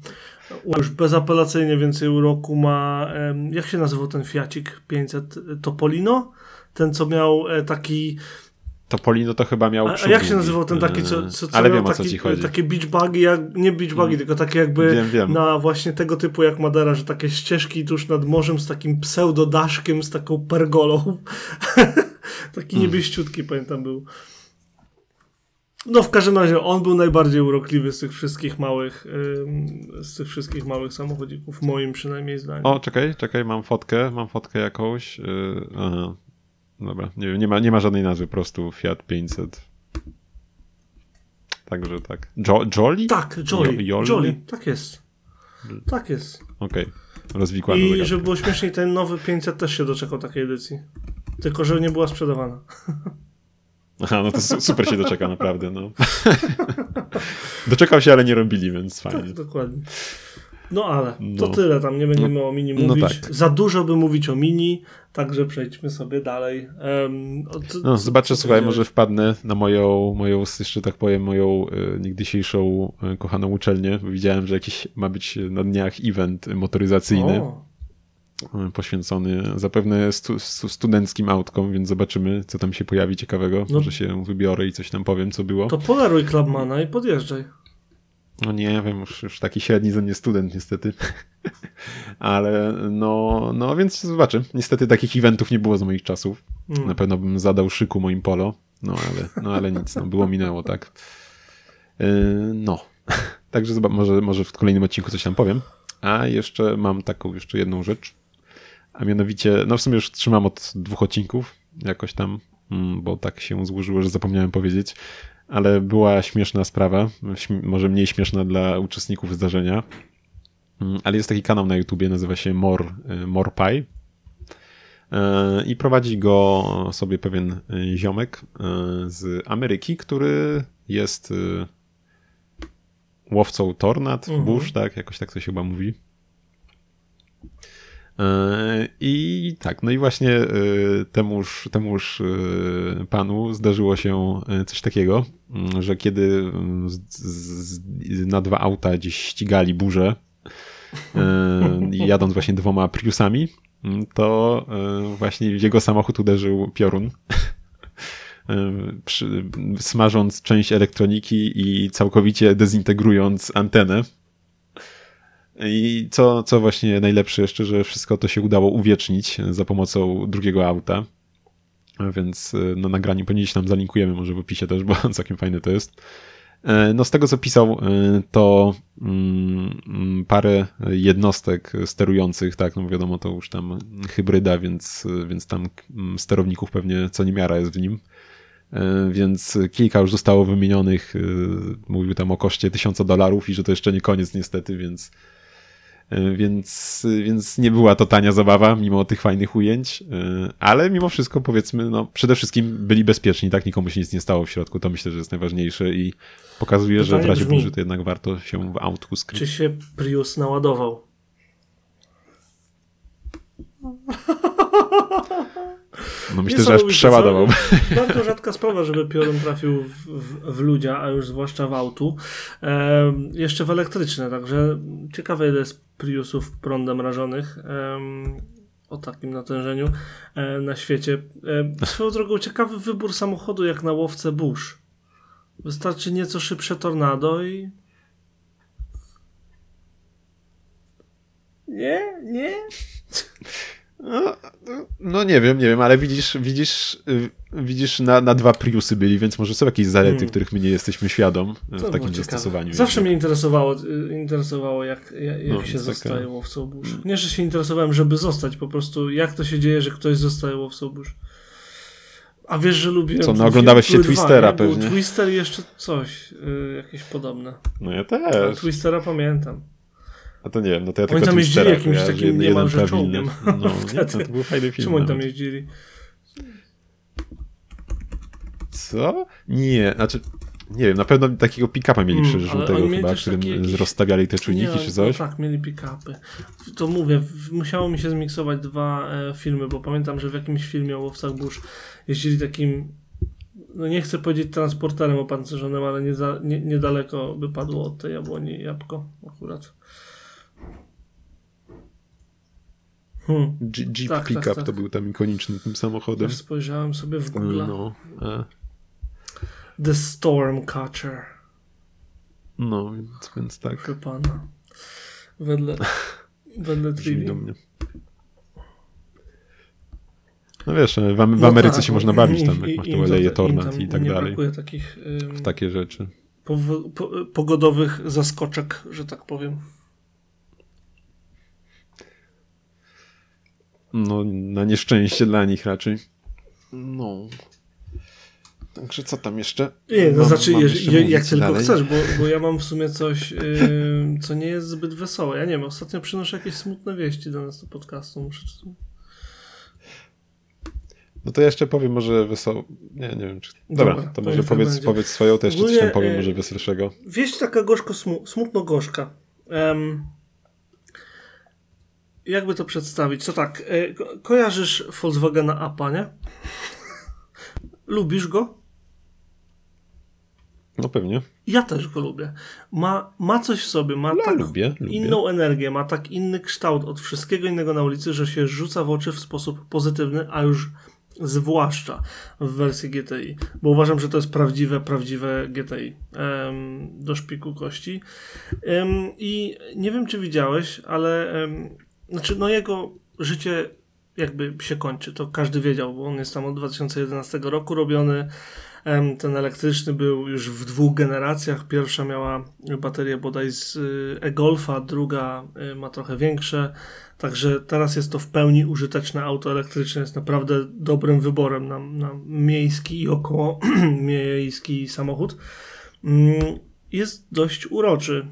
już bezapelacyjnie więcej uroku ma, ym, jak się nazywał ten Fiacik 500? Topolino? Ten, co miał e, taki, Topolino to chyba miał a, a jak się nazywał ten taki, co, co, co Ale wiem o co taki, ci chodzi. takie beach buggy, jak, nie beach buggy, tylko takie jakby Wiem, wiem. na właśnie tego typu jak Madera, że takie ścieżki tuż nad morzem z takim pseudodaszkiem, z taką pergolą. [LAUGHS] Taki Hmm. niebieściutki pamiętam był. No w każdym razie on był najbardziej urokliwy z tych wszystkich małych ym, z tych wszystkich małych samochodzików, moim przynajmniej zdaniem. O, czekaj, czekaj, mam fotkę, mam fotkę jakąś. Yy, aha. Dobra, nie wiem, nie ma, nie ma żadnej nazwy, po prostu Fiat 500. Także tak. Jo Jolly? Tak, Jolly, Jo- Jolly? Jolly, tak jest. Tak jest. Okej, rozwikłamy I zagadkę. żeby było śmieszniej, ten nowy 500 też się doczekał takiej edycji. Tylko, że nie była sprzedawana. [LAUGHS] Aha, no to su- super się doczeka, naprawdę, no. [LAUGHS] Doczekał się, ale nie robili, więc fajnie. Tak, dokładnie. No ale to No. tyle, tam nie będziemy o mini no mówić. tak. Za dużo by mówić o mini, także przejdźmy sobie dalej. Um, No, zobaczę, słuchaj, może wpadnę na moją, moją jeszcze tak powiem, moją y, niegdysiejszą y, kochaną uczelnię. Widziałem, że jakiś ma być na dniach event motoryzacyjny O, poświęcony zapewne stu, stu, studenckim autkom, więc zobaczymy, co tam się pojawi ciekawego. No. Może się wybiorę i coś tam powiem, co było. to poleruj Clubmana i podjeżdżaj. No nie wiem, już, już taki średni ze mnie student niestety. [LAUGHS] Ale no, no więc zobaczę. Niestety takich eventów nie było z moich czasów. Mm. Na pewno bym zadał szyku moim polo. No ale, no ale nic, no było minęło, tak. Yy, no. [LAUGHS] Także zoba- może, może w kolejnym odcinku coś tam powiem. A jeszcze mam taką jeszcze jedną rzecz. A mianowicie, no w sumie już trzymam od dwóch odcinków, jakoś tam, mm, bo tak się złożyło, że zapomniałem powiedzieć. Ale była śmieszna sprawa, może mniej śmieszna dla uczestników zdarzenia. Mm, Ale jest taki kanał na YouTubie, nazywa się More, y, Morpie. Y, I prowadzi go sobie pewien y, ziomek z Ameryki, który jest łowcą tornad, Mhm. burz, tak? Jakoś tak to się chyba mówi. E, I tak, no i właśnie e, temuż, temuż e, panu zdarzyło się coś takiego, m, że kiedy m, z, z, na dwa auta gdzieś ścigali burzę, [LAUGHS] jadąc właśnie dwoma Priusami, m, to właśnie jego samochód uderzył piorun. [LAUGHS] smażąc część elektroniki i całkowicie dezintegrując antenę. I co, co właśnie najlepsze jeszcze, że wszystko to się udało uwiecznić za pomocą drugiego auta. Więc na nagraniu poniżej nam zalinkujemy może w opisie też, bo [LAUGHS] całkiem fajne to jest. E, no z tego co pisał, e, to mm, parę jednostek sterujących, tak, no wiadomo, to już tam hybryda, więc, więc tam mm, sterowników pewnie co niemiara jest w nim. E, więc kilka już zostało wymienionych. Mówił tam o koszcie tysiąca dolarów i że to jeszcze nie koniec niestety, więc E, więc, więc nie była to tania zabawa, mimo tych fajnych ujęć, e, ale mimo wszystko powiedzmy, no przede wszystkim byli bezpieczni, tak? Nikomu się nic nie stało w środku, to myślę, że jest najważniejsze i pokazuje, Pytanie że w razie brzmi, burzy to jednak warto się w autku skryć. Czy się Prius naładował? [LAUGHS] No myślę, że aż przeładował. [LAUGHS] Bardzo rzadka sprawa, żeby piorun trafił w, w, w ludzia, a już zwłaszcza w autu. E, jeszcze w elektryczne, także ciekawe ile jest Priusów prądem rażonych e, o takim natężeniu e, na świecie. E, swoją drogą ciekawy wybór samochodu jak na łowce Bush. Wystarczy nieco szybsze tornado i nie, nie. [LAUGHS] No, no, nie wiem, nie wiem, ale widzisz, widzisz, y, widzisz na, na dwa Priusy byli, więc może są jakieś zalety, hmm. których my nie jesteśmy świadom y, w takim zastosowaniu. Zawsze mnie interesowało, y, interesowało jak, jak, jak no, się zostaje taka... łowcą burz. Hmm. Nie, że się interesowałem, żeby zostać, po prostu jak to się dzieje, że ktoś zostaje łowcą burz. A wiesz, że lubiłem... Co, no oglądałeś się Twistera dwa, pewnie. Twister i jeszcze coś, yy, jakieś podobne. No ja też. A Twistera pamiętam. A to nie wiem, no to ja oni tylko tam jeździli jakimś ja, takim niemalże czołgiem. No, nie, to, był fajny film. Czemu oni tam jeździli? Co? Nie, znaczy nie wiem, na pewno takiego pick-upa mieli hmm, żółtego chyba, którym jakieś... rozstawiali te czujniki nie, czy coś. No tak, mieli pick-upy. To mówię, musiało mi się zmiksować dwa e, filmy, bo pamiętam, że w jakimś filmie o łowcach burz jeździli takim no nie chcę powiedzieć transporterem opancerzonym, ale nie, za, nie, niedaleko by padło od tej jabłoni jabłko akurat. Hmm. Jeep tak, Pickup tak, tak. to był tam ikoniczny tym samochodem. Też spojrzałem sobie w Google. No, a... The Stormcatcher. No, więc, więc tak. Proszę pana. Wedle, [LAUGHS] wedle do mnie. No wiesz, w, w no Ameryce tak, się można bawić tam, jak masz tu leje tornad i tak nie dalej. brakuje takich w takie rzeczy. Po, po, pogodowych zaskoczek, że tak powiem. No, na nieszczęście dla nich raczej. No. Także co tam jeszcze? Nie, no mam, znaczy, mam je, jak tylko dalej. chcesz, bo, bo ja mam w sumie coś, yy, co nie jest zbyt wesołe. Ja nie wiem, ostatnio przynoszę jakieś smutne wieści do nas do podcastu. Muszę... No to jeszcze powiem może wesoło. Nie, nie wiem. Czy... Dobra, Dobra to, może powiedz, powiedz swoją, też jeszcze coś tam powiem, może weselszego. Wieść taka gorzko, smutno-gorzka. Um, jakby to przedstawić? Co tak, e, ko kojarzysz Volkswagena Apa, nie? Lubisz go? No pewnie. Ja też go lubię. Ma, ma coś w sobie, ma ja tak lubię, inną lubię. energię, ma tak inny kształt od wszystkiego innego na ulicy, że się rzuca w oczy w sposób pozytywny, a już zwłaszcza w wersji GTI, bo uważam, że to jest prawdziwe, prawdziwe GTI um, do szpiku kości. Um, I nie wiem, czy widziałeś, ale um, znaczy, no jego życie jakby się kończy, to każdy wiedział, bo on jest tam od 2011 roku robiony. Ten elektryczny był już w dwóch generacjach. Pierwsza miała baterię bodaj z y, e-Golfa, druga y, ma trochę większe. Także teraz jest to w pełni użyteczne auto elektryczne. Jest naprawdę dobrym wyborem na, na miejski i około [CLEARS THROAT] miejski samochód. Jest dość uroczy.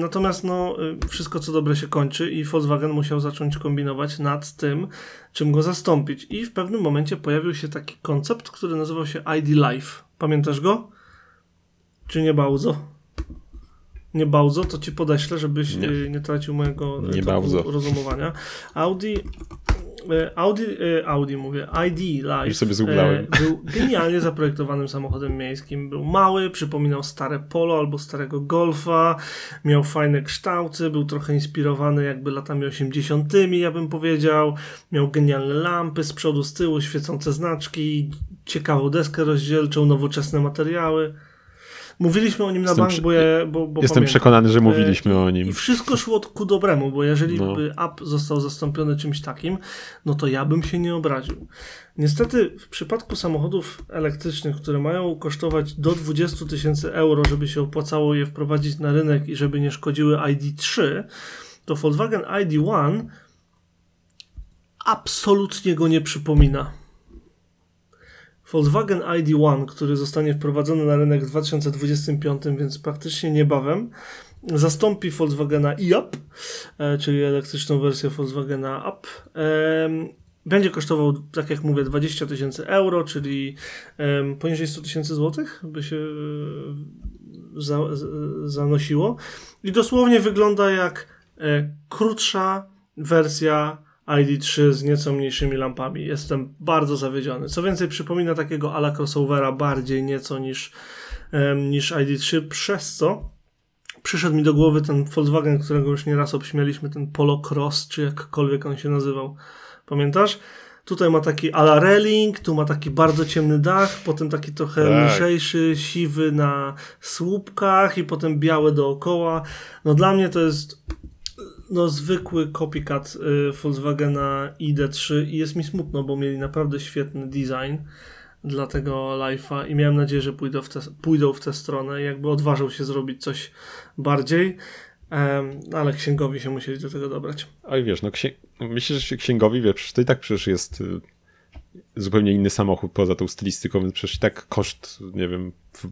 Natomiast no, wszystko co dobre się kończy i Volkswagen musiał zacząć kombinować nad tym, czym go zastąpić. I w pewnym momencie pojawił się taki koncept, który nazywał się ID Life. Pamiętasz go? Czy nie bardzo? Nie bardzo, to ci podeślę, żebyś nie, y, nie tracił mojego nie rozumowania. Audi Audi, e, Audi mówię, ID Life Już sobie zgooglałem. e, był genialnie zaprojektowanym samochodem miejskim. Był mały, przypominał stare Polo albo starego Golfa, miał fajne kształty, był trochę inspirowany jakby latami 80., ja bym powiedział. Miał genialne lampy z przodu, z tyłu, świecące znaczki, ciekawą deskę rozdzielczą, nowoczesne materiały. Mówiliśmy o nim na Jestem bank, bo, bo, bo Jestem pamiętam. przekonany, że E, mówiliśmy o nim. I wszystko szło ku dobremu, bo jeżeli No. by app został zastąpiony czymś takim, no to ja bym się nie obraził. Niestety w przypadku samochodów elektrycznych, które mają kosztować do 20 tysięcy euro, żeby się opłacało je wprowadzić na rynek i żeby nie szkodziły ID3, to Volkswagen ID1 absolutnie go nie przypomina. Volkswagen ID1, który zostanie wprowadzony na rynek w 2025, więc praktycznie niebawem, zastąpi Volkswagena e-up, e, czyli elektryczną wersję Volkswagena Up. Będzie kosztował, tak jak mówię, 20 tysięcy euro, czyli poniżej 100 tysięcy złotych by się e, za, z, zanosiło. I dosłownie wygląda jak e, krótsza wersja ID3 z nieco mniejszymi lampami. Jestem bardzo zawiedziony. Co więcej, przypomina takiego ala crossovera bardziej nieco niż, niż ID3, przez co przyszedł mi do głowy ten Volkswagen, którego już nieraz obśmialiśmy, ten Polo Cross, czy jakkolwiek on się nazywał. Pamiętasz? Tutaj ma taki ala railing, tu ma taki bardzo ciemny dach, potem taki trochę Tak. lżejszy, siwy na słupkach i potem białe dookoła. No dla mnie to jest no zwykły copycat y, Volkswagena ID3 i jest mi smutno, bo mieli naprawdę świetny design dla tego Life'a i miałem nadzieję, że pójdą w, te, pójdą w tę stronę, jakby odważył się zrobić coś bardziej, em, ale księgowi się musieli do tego dobrać. Oj, wiesz, no księ... myślę, że się księgowi, wiesz, to i tak przecież jest y, zupełnie inny samochód poza tą stylistyką, więc przecież i tak koszt, nie wiem, w...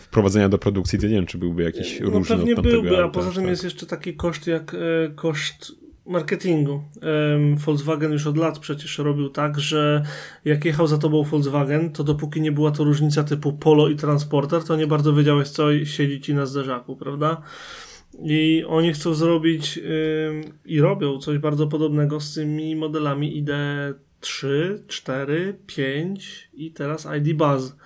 wprowadzenia do produkcji, to nie wiem, czy byłby jakiś No różny pewnie od byłby, a auta, poza tym tak. jest jeszcze taki koszt jak e, koszt marketingu. Volkswagen już od lat przecież robił tak, że jak jechał za tobą Volkswagen, to dopóki nie była to różnica typu Polo i Transporter, to nie bardzo wiedziałeś co siedzi ci na zderzaku, prawda? I oni chcą zrobić ym, i robią coś bardzo podobnego z tymi modelami ID3, 4, 5 i teraz ID Buzz.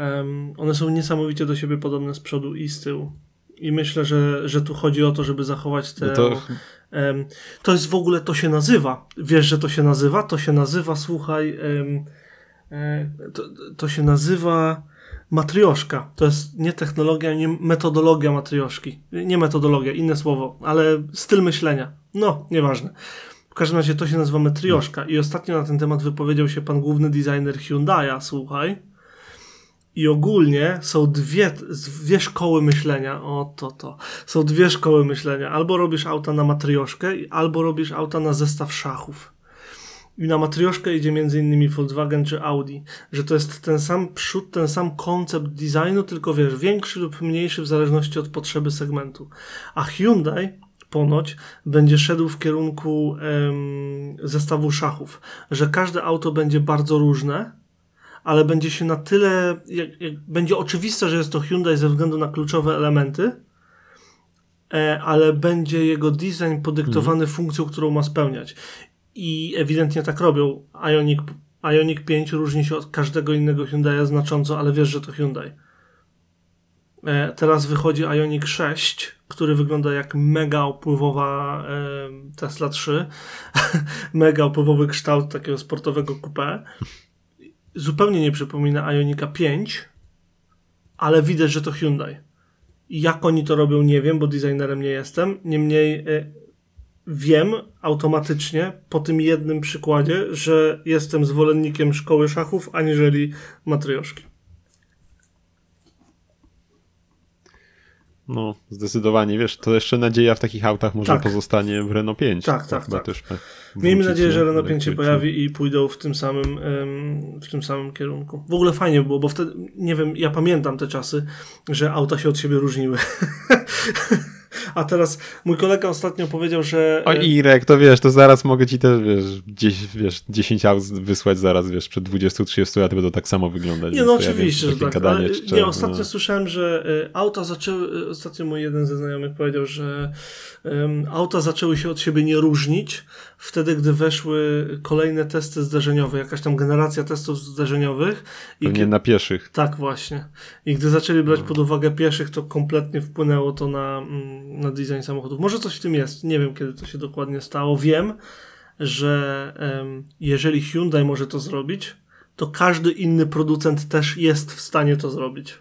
Em, one są niesamowicie do siebie podobne z przodu i z tyłu. I myślę, że, że tu chodzi o to, żeby zachować te. No to Em, to jest w ogóle, to się nazywa. Wiesz, że to się nazywa? To się nazywa, słuchaj, e, to, to się nazywa matrioszka. To jest nie technologia, nie metodologia matrioszki. Nie metodologia, inne słowo, ale styl myślenia. No, nieważne. W każdym razie to się nazywa matrioszka i ostatnio na ten temat wypowiedział się pan główny designer Hyundai'a, słuchaj. I ogólnie są dwie, dwie szkoły myślenia. O, to, to. Są dwie szkoły myślenia. Albo robisz auta na matrioszkę, albo robisz auta na zestaw szachów. I na matrioszkę idzie innymi Volkswagen czy Audi. Że to jest ten sam przód, ten sam koncept designu, tylko wiesz, większy lub mniejszy w zależności od potrzeby segmentu. A Hyundai ponoć będzie szedł w kierunku em, zestawu szachów, że każde auto będzie bardzo różne, ale będzie się na tyle, jak, jak, będzie oczywiste, że jest to Hyundai ze względu na kluczowe elementy, e, ale będzie jego design podyktowany funkcją, którą ma spełniać. I ewidentnie tak robią. Ioniq, Ioniq 5 różni się od każdego innego Hyundai'a znacząco, ale wiesz, że to Hyundai. E, teraz wychodzi Ioniq 6, który wygląda jak mega opływowa e, Tesla 3. [LAUGHS] mega opływowy kształt takiego sportowego coupé zupełnie nie przypomina Ionika 5, ale widać, że to Hyundai. Jak oni to robią, nie wiem, bo designerem nie jestem. Niemniej y, wiem automatycznie po tym jednym przykładzie, że jestem zwolennikiem szkoły szachów, aniżeli matrioszki. No, zdecydowanie, wiesz, to jeszcze nadzieja w takich autach może Tak. pozostanie w Renault 5. Tak, tak, tak. Też ma Miejmy nadzieję, że Renault 5 się pojawi i pójdą w tym samym, w tym samym kierunku. W ogóle fajnie było, bo wtedy, nie wiem, ja pamiętam te czasy, że auta się od siebie różniły. [LAUGHS] A teraz mój kolega ostatnio powiedział, że... O Irek, to wiesz, to zaraz mogę ci też, wiesz, 10, wiesz, 10 aut wysłać zaraz, wiesz, przed 20-30 lat będą tak samo wyglądać. Nie, no oczywiście, że tak. Ale, jeszcze, nie, ostatnio no. słyszałem, że y, auta zaczęły, y, ostatnio mój jeden ze znajomych powiedział, że um, auta zaczęły się od siebie nie różnić wtedy, gdy weszły kolejne testy zderzeniowe, jakaś tam generacja testów zderzeniowych. I Pewnie na pieszych. Tak, właśnie. I gdy zaczęli brać no. pod uwagę pieszych, to kompletnie wpłynęło to na, mm, na design samochodów. Może coś w tym jest. Nie wiem, kiedy to się dokładnie stało. Wiem, że um, jeżeli Hyundai może to zrobić, to każdy inny producent też jest w stanie to zrobić.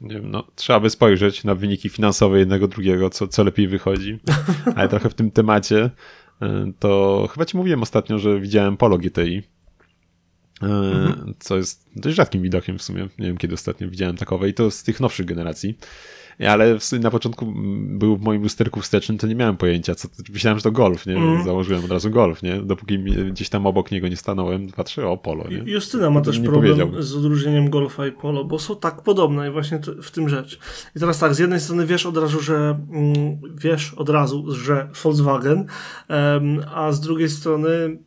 Nie wiem, no, trzeba by spojrzeć na wyniki finansowe jednego, drugiego, co, co lepiej wychodzi. [LAUGHS] Ale trochę w tym temacie e, to chyba ci mówiłem ostatnio, że widziałem Polo GTI. E, mhm. Co jest dość rzadkim widokiem w sumie. Nie wiem, kiedy ostatnio widziałem takowe i to z tych nowszych generacji ale na początku był w moim lusterku wstecznym, to nie miałem pojęcia, co, myślałem, że to golf, nie? Mm. Założyłem od razu golf, nie? Dopóki gdzieś tam obok niego nie stanąłem, patrzę, o, polo, nie? Justyna ma też problem z odróżnieniem golfa i polo, bo są tak podobne i właśnie w tym rzecz. I teraz tak, z jednej strony wiesz od razu, że mm, wiesz od razu, że Volkswagen, a z drugiej strony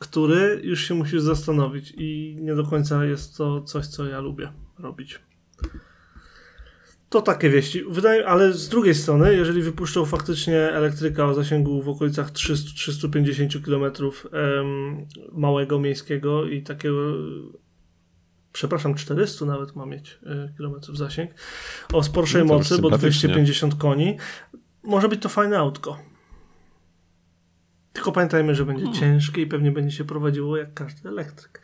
który już się musisz zastanowić i nie do końca jest to coś, co ja lubię robić. To takie wieści. Wydaje, ale z drugiej strony, jeżeli wypuszczą faktycznie elektryka o zasięgu w okolicach 300-350 km em, małego miejskiego i takiego przepraszam, 400 nawet ma mieć y, kilometrów zasięg, o sporszej no mocy, bo 250 koni, może być to fajne autko. Tylko pamiętajmy, że będzie hmm. ciężkie i pewnie będzie się prowadziło jak każdy elektryk.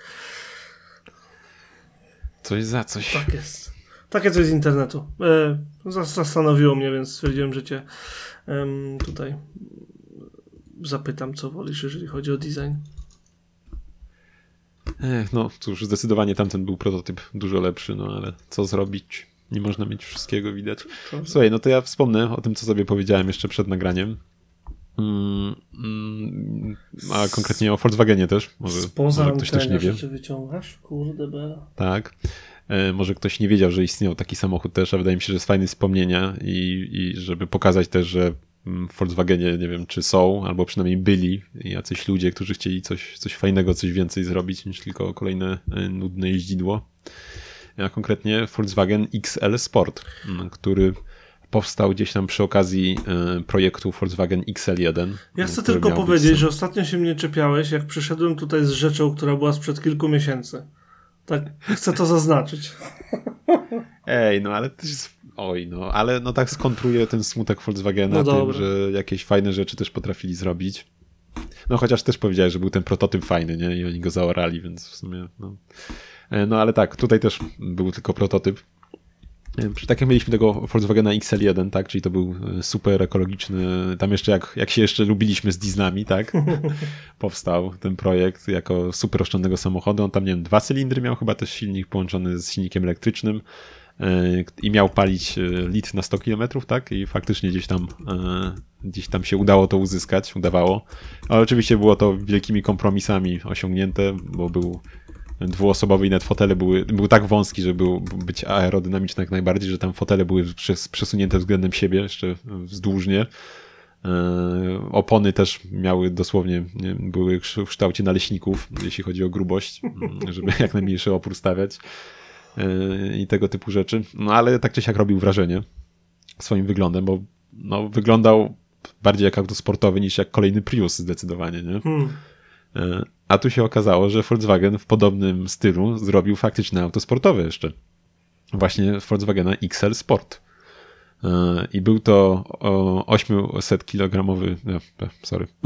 Coś za coś. Tak jest. Takie coś z internetu. E, zastanowiło mnie, więc stwierdziłem, że cię tutaj zapytam, co wolisz, jeżeli chodzi o design. Ech, no cóż, zdecydowanie tamten był prototyp dużo lepszy, no ale co zrobić? Nie można mieć wszystkiego widać. Słuchaj, no to ja wspomnę o tym, co sobie powiedziałem jeszcze przed nagraniem. Mm, mm, a konkretnie o Volkswagenie też. Może, Spoza może ktoś też nie wie. wyciągasz? Kurde, be. Tak. E, może ktoś nie wiedział, że istniał taki samochód też, a wydaje mi się, że jest fajny wspomnienia i, i żeby pokazać też, że w Volkswagenie nie wiem, czy są, albo przynajmniej byli jacyś ludzie, którzy chcieli coś, coś fajnego, coś więcej zrobić niż tylko kolejne e, nudne jeździdło. A konkretnie Volkswagen XL Sport, który powstał gdzieś tam przy okazji e, projektu Volkswagen XL1. Ja chcę tylko powiedzieć, że ostatnio się mnie czepiałeś, jak przyszedłem tutaj z rzeczą, która była sprzed kilku miesięcy. Tak, chcę to zaznaczyć. Ej, no ale jest... Oj, no, ale no tak skontruje ten smutek Volkswagena no tym, że jakieś fajne rzeczy też potrafili zrobić. No chociaż też powiedziałeś, że był ten prototyp fajny, nie? I oni go zaorali, więc w sumie, no. E, no ale tak, tutaj też był tylko prototyp. Tak jak mieliśmy tego Volkswagena XL1, tak, czyli to był e, super ekologiczny, tam jeszcze jak, jak się jeszcze lubiliśmy z dieslami, tak, [LAUGHS] powstał ten projekt jako super oszczędnego samochodu. On tam, nie wiem, dwa cylindry miał chyba też silnik połączony z silnikiem elektrycznym e, i miał palić e, litr na 100 km, tak, i faktycznie gdzieś tam, gdzieś tam się udało to uzyskać, udawało. Ale oczywiście było to wielkimi kompromisami osiągnięte, bo był dwuosobowy i nawet fotele były, był tak wąski, żeby był, być aerodynamiczny jak najbardziej, że tam fotele były przesunięte względem siebie jeszcze wzdłużnie. E, opony też miały dosłownie, nie, były w kształcie naleśników, jeśli chodzi o grubość, mm, żeby jak najmniejszy opór stawiać e, i tego typu rzeczy. No ale tak czy siak robił wrażenie swoim wyglądem, bo no, wyglądał bardziej jak auto sportowe niż jak kolejny Prius zdecydowanie, nie? Hmm. E, a tu się okazało, że Volkswagen w podobnym stylu zrobił faktyczne auto sportowe jeszcze. Właśnie Volkswagena XL Sport. E, I był to 800 kilogramowy. No, e, sorry. [LAUGHS]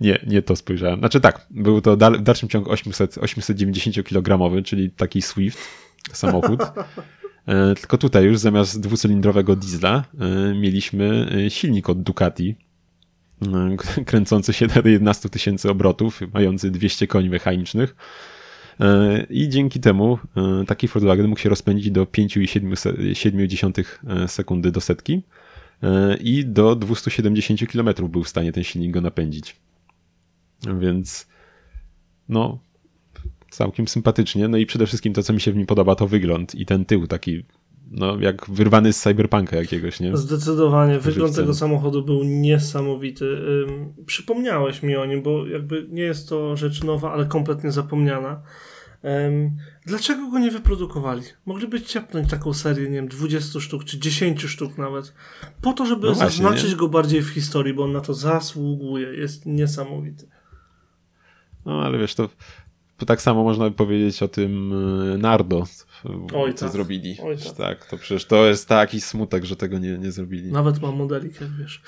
nie, nie to spojrzałem. Znaczy tak, był to w dalszym ciągu 800, 890 kilogramowy, czyli taki Swift samochód. Tylko tutaj już zamiast dwucylindrowego diesla mieliśmy silnik od Ducati [LAUGHS] kręcący się do 11 tysięcy obrotów, mający 200 koni mechanicznych. E, I dzięki temu e, taki Volkswagen mógł się rozpędzić do 5,7 e, sekundy do setki i do 270 km był w stanie ten silnik go napędzić. Więc no, całkiem sympatycznie. No i przede wszystkim to, co mi się w nim podoba, to wygląd i ten tył taki no, jak wyrwany z cyberpunka jakiegoś, nie? Zdecydowanie. Wygląd tego samochodu był niesamowity. Przypomniałeś mi o nim, bo jakby nie jest to rzecz nowa, ale kompletnie zapomniana. Dlaczego go nie wyprodukowali? Mogliby ciepnąć taką serię, nie wiem, 20 sztuk, czy 10 sztuk nawet. Po to, żeby no właśnie, zaznaczyć nie? go bardziej w historii, bo on na to zasługuje. Jest niesamowity. No, ale wiesz, to tak samo można by powiedzieć o tym e, Nardo, Oj, co tak. zrobili. Oj, tak. tak. to przecież to jest taki smutek, że tego nie, nie zrobili. Nawet mam modelik, jak wiesz.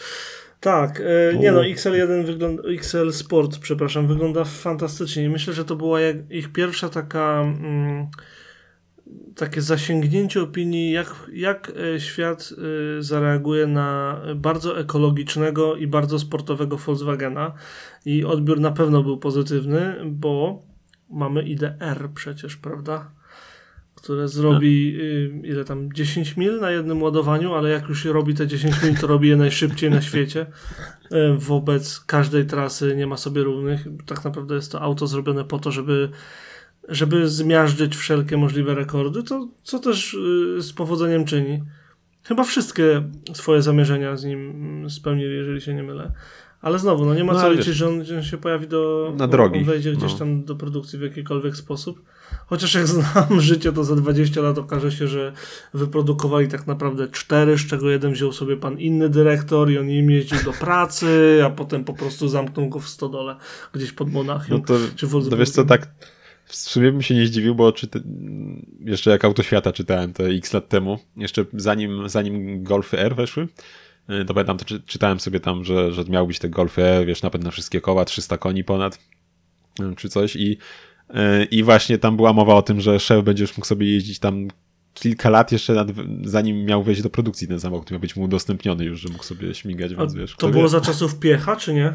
Tak, e, nie no, XL1 wygląda, XL Sport, przepraszam, wygląda fantastycznie. Myślę, że to była ich pierwsza taka mm, takie zasięgnięcie opinii, jak, jak e, świat y, zareaguje na bardzo ekologicznego i bardzo sportowego Volkswagena. I odbiór na pewno był pozytywny, bo mamy IDR przecież, prawda? Które zrobi y, ile tam 10 mil na jednym ładowaniu, ale jak już robi te 10 mil, to robi je najszybciej na świecie. Y, wobec każdej trasy nie ma sobie równych. Tak naprawdę jest to auto zrobione po to, żeby żeby zmiażdżyć wszelkie możliwe rekordy, to co też y, z powodzeniem czyni. Chyba wszystkie swoje zamierzenia z nim spełnili, jeżeli się nie mylę. Ale znowu, no nie ma no, co liczyć, że on, że on, się pojawi do. Na drogi. On wejdzie gdzieś no. tam do produkcji w jakikolwiek sposób. Chociaż jak [LAUGHS] znam życie, to za 20 lat okaże się, że wyprodukowali tak naprawdę cztery, z czego jeden wziął sobie pan inny dyrektor i on im jeździł do pracy, a potem po prostu zamknął go w stodole gdzieś pod Monachium. No to, czy to wiesz co, tak w sumie bym się nie zdziwił, bo czyta... jeszcze jak Autoświata czytałem to x lat temu, jeszcze zanim, zanim Golfy R weszły, to pamiętam, to czy, czytałem sobie tam, że, że miał być te golfy, wiesz, napęd na wszystkie koła, 300 koni ponad, czy coś i, e, i właśnie tam była mowa o tym, że szef będziesz mógł sobie jeździć tam kilka lat jeszcze nad, zanim miał wejść do produkcji ten samochód, miał być mu udostępniony już, że mógł sobie śmigać, więc wiesz. To było wie? za czasów piecha, czy nie?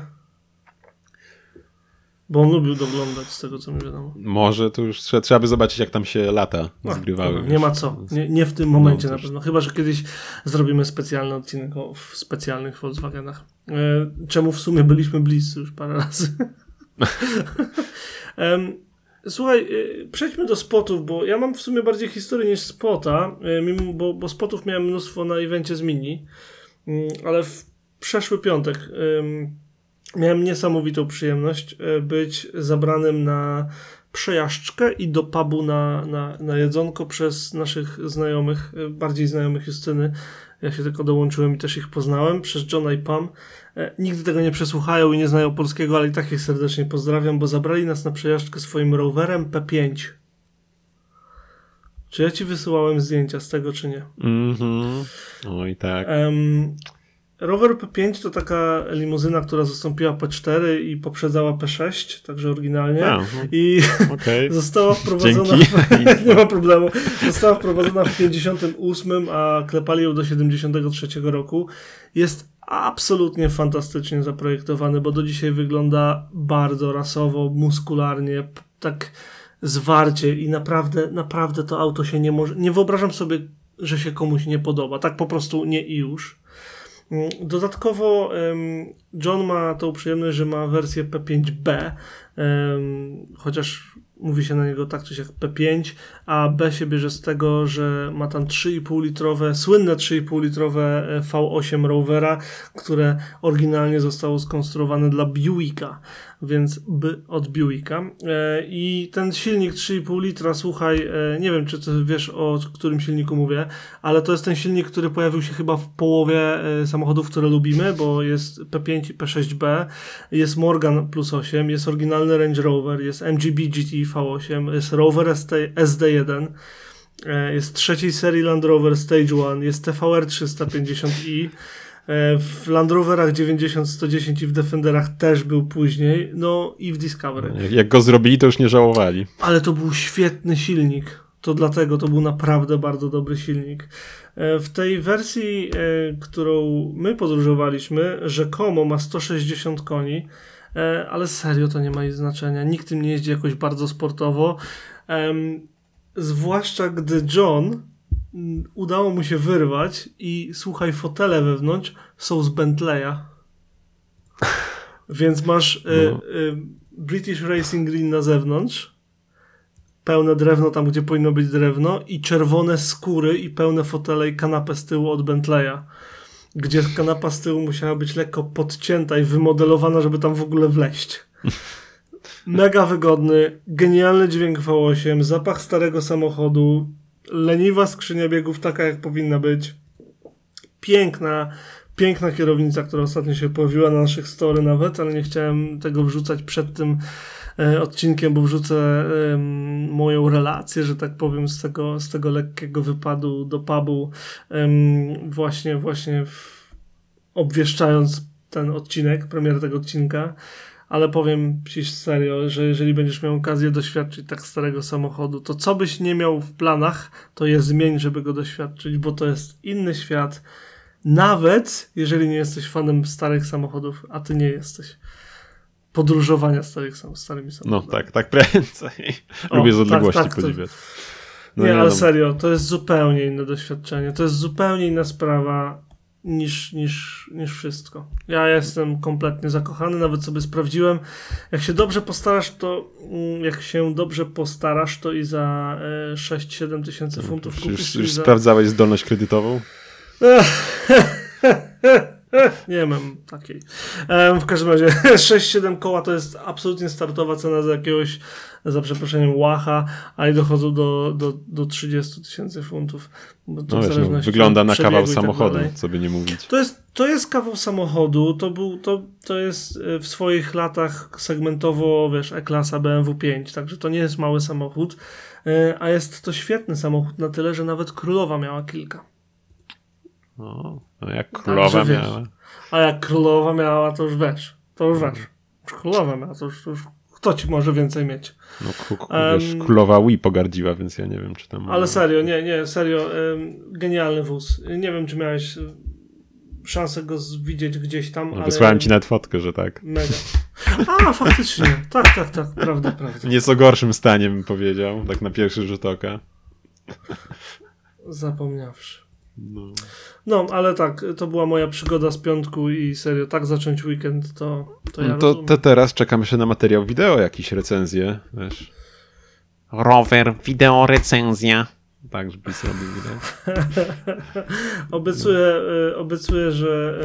Bo on lubił doglądać z tego, co mi wiadomo. Może to już trzeba, trzeba by zobaczyć, jak tam się lata no, zgrywały. nie ma co. Nie, nie w tym momencie no, na pewno. Chyba, że kiedyś zrobimy specjalny odcinek o w specjalnych Volkswagenach. E, czemu w sumie byliśmy bliscy już parę razy. [LAUGHS] Słuchaj, e, przejdźmy do spotów, bo ja mam w sumie bardziej historię niż spota, e, mimo, bo, bo spotów miałem mnóstwo na evencie z Mini, mm, ale w przeszły piątek miałem niesamowitą przyjemność e, być zabranym na przejażdżkę i do pubu na, na, na jedzonko przez naszych znajomych, e, bardziej znajomych Justyny. Ja się tylko dołączyłem i też ich poznałem przez Johna i Pam. E, nigdy tego nie przesłuchają i nie znają polskiego, ale i tak ich serdecznie pozdrawiam, bo zabrali nas na przejażdżkę swoim rowerem P5. Czy ja ci wysyłałem zdjęcia z tego, czy nie? Mhm. Mm Oj, tak. Um, Rower P5 to taka limuzyna, która zastąpiła P4 i poprzedzała P6, także oryginalnie. A, no. I [LAUGHS] okay. [LAUGHS] została wprowadzona. W, [LAUGHS] nie ma problemu. Została wprowadzona w 58, a klepali ją do 73 roku. Jest absolutnie fantastycznie zaprojektowany, bo do dzisiaj wygląda bardzo rasowo, muskularnie, tak zwarcie i naprawdę, naprawdę to auto się nie może. Nie wyobrażam sobie, że się komuś nie podoba. Tak po prostu nie i już. Mm, dodatkowo John ma tą przyjemność, że ma wersję P5B, chociaż mówi się na niego tak czy siak P5, a B się bierze z tego, że ma tam 3,5 litrowe, słynne 3,5 litrowe e, V8 Rovera, które oryginalnie zostało skonstruowane dla Buicka więc by od Buicka. E, I ten silnik 3,5 litra, słuchaj, e, nie wiem, czy ty wiesz o którym silniku mówię, ale to jest ten silnik, który pojawił się chyba w połowie samochodów, które lubimy, bo jest P5 i P6B, jest Morgan plus 8, jest oryginalny Range Rover, jest MGB GT V8, jest Rover SD1, jest trzeciej serii Land Rover Stage 1, jest TVR 350i, E, w Land Roverach 90-110 i w Defenderach też był później, no i w Discovery. Jak go zrobili, to już nie żałowali. Ale to był świetny silnik. To dlatego to był naprawdę bardzo dobry silnik. E, w tej wersji, e, którą my podróżowaliśmy, rzekomo ma 160 koni, ale serio to nie ma znaczenia. Nikt tym nie jeździ jakoś bardzo sportowo. Zwłaszcza gdy John udało mu się wyrwać i słuchaj, fotele wewnątrz są z Bentleya. [LAUGHS] Więc masz y, no. y, British Racing Green na zewnątrz pełne drewno tam, gdzie powinno być drewno i czerwone skóry i pełne fotele i kanapę z tyłu od Bentleya. Gdzie kanapa z tyłu musiała być lekko podcięta i wymodelowana, żeby tam w ogóle wleść. [LAUGHS] Mega wygodny, genialny dźwięk V8, zapach starego samochodu, leniwa skrzynia biegów taka jak powinna być. Piękna, piękna kierownica, która ostatnio się pojawiła na naszych story nawet, ale nie chciałem tego wrzucać przed tym odcinkiem, bo wrzucę e, moją relację, że tak powiem, z tego, z tego lekkiego wypadu do pubu, e, właśnie, właśnie w, obwieszczając ten odcinek, premierę tego odcinka. Ale powiem ci serio, że jeżeli będziesz miał okazję doświadczyć tak starego samochodu, to co byś nie miał w planach, to je zmień, żeby go doświadczyć, bo to jest inny świat. Nawet jeżeli nie jesteś fanem starych samochodów, a ty nie jesteś. Podróżowania starych, starymi No samochodami. tak, tak prędzej. O, Lubię z tak, odległości tak, to- podziwiać. nie, No ale no. serio, to jest zupełnie inne doświadczenie. To jest zupełnie inna sprawa niż, niż, niż wszystko. Ja jestem kompletnie zakochany, nawet sobie sprawdziłem. Jak się dobrze postarasz, to mm, jak się dobrze postarasz, to i za e, 6-7 tysięcy funtów Już, już, kupisz. już i za... sprawdzałeś zdolność kredytową? [LAUGHS] [LAUGHS] Nie mam takiej. W każdym razie [LAUGHS] 6-7 koła to jest absolutnie startowa cena za jakiegoś, za przeproszeniem, łacha, a i dochodzą do, do, do 30 tysięcy funtów. Bo to No wiesz, no, wygląda na kawał tak samochodu, dalej. co by nie mówić. To jest, to jest kawał samochodu, to był, to, to jest e, w swoich latach segmentowo, wiesz, E-klasa BMW 5, także to nie jest mały samochód, e, a jest to świetny samochód na tyle, że nawet królowa miała kilka. No, no jak królowa Także wiesz. miała. A jak królowa miała, to już wiesz, to już wiesz. Królowa miała, to już, to już kto ci może więcej mieć. No, ku, wiesz, królowa Wii pogardziła, więc ja nie wiem, czy tam... Ale serio, nie, nie, serio, em, genialny wóz. Nie wiem, czy miałeś szansę go widzieć gdzieś tam, No, ale... Wysłałem ci nawet fotkę, że tak. Mega. A, faktycznie. [LAUGHS] Tak, tak, tak. Prawda, prawda. Nieco gorszym stanie bym powiedział, tak na pierwszy rzut oka. Zapomniawszy. No. No, ale tak, to była moja przygoda z piątku i serio, tak zacząć weekend, to, to ja No to, to teraz czekam jeszcze na materiał wideo, jakieś recenzje, wiesz. Rower, wideo, recenzja. Tak, żeby zrobił wideo. [LAUGHS] Obiecuję, y, obiecuję że,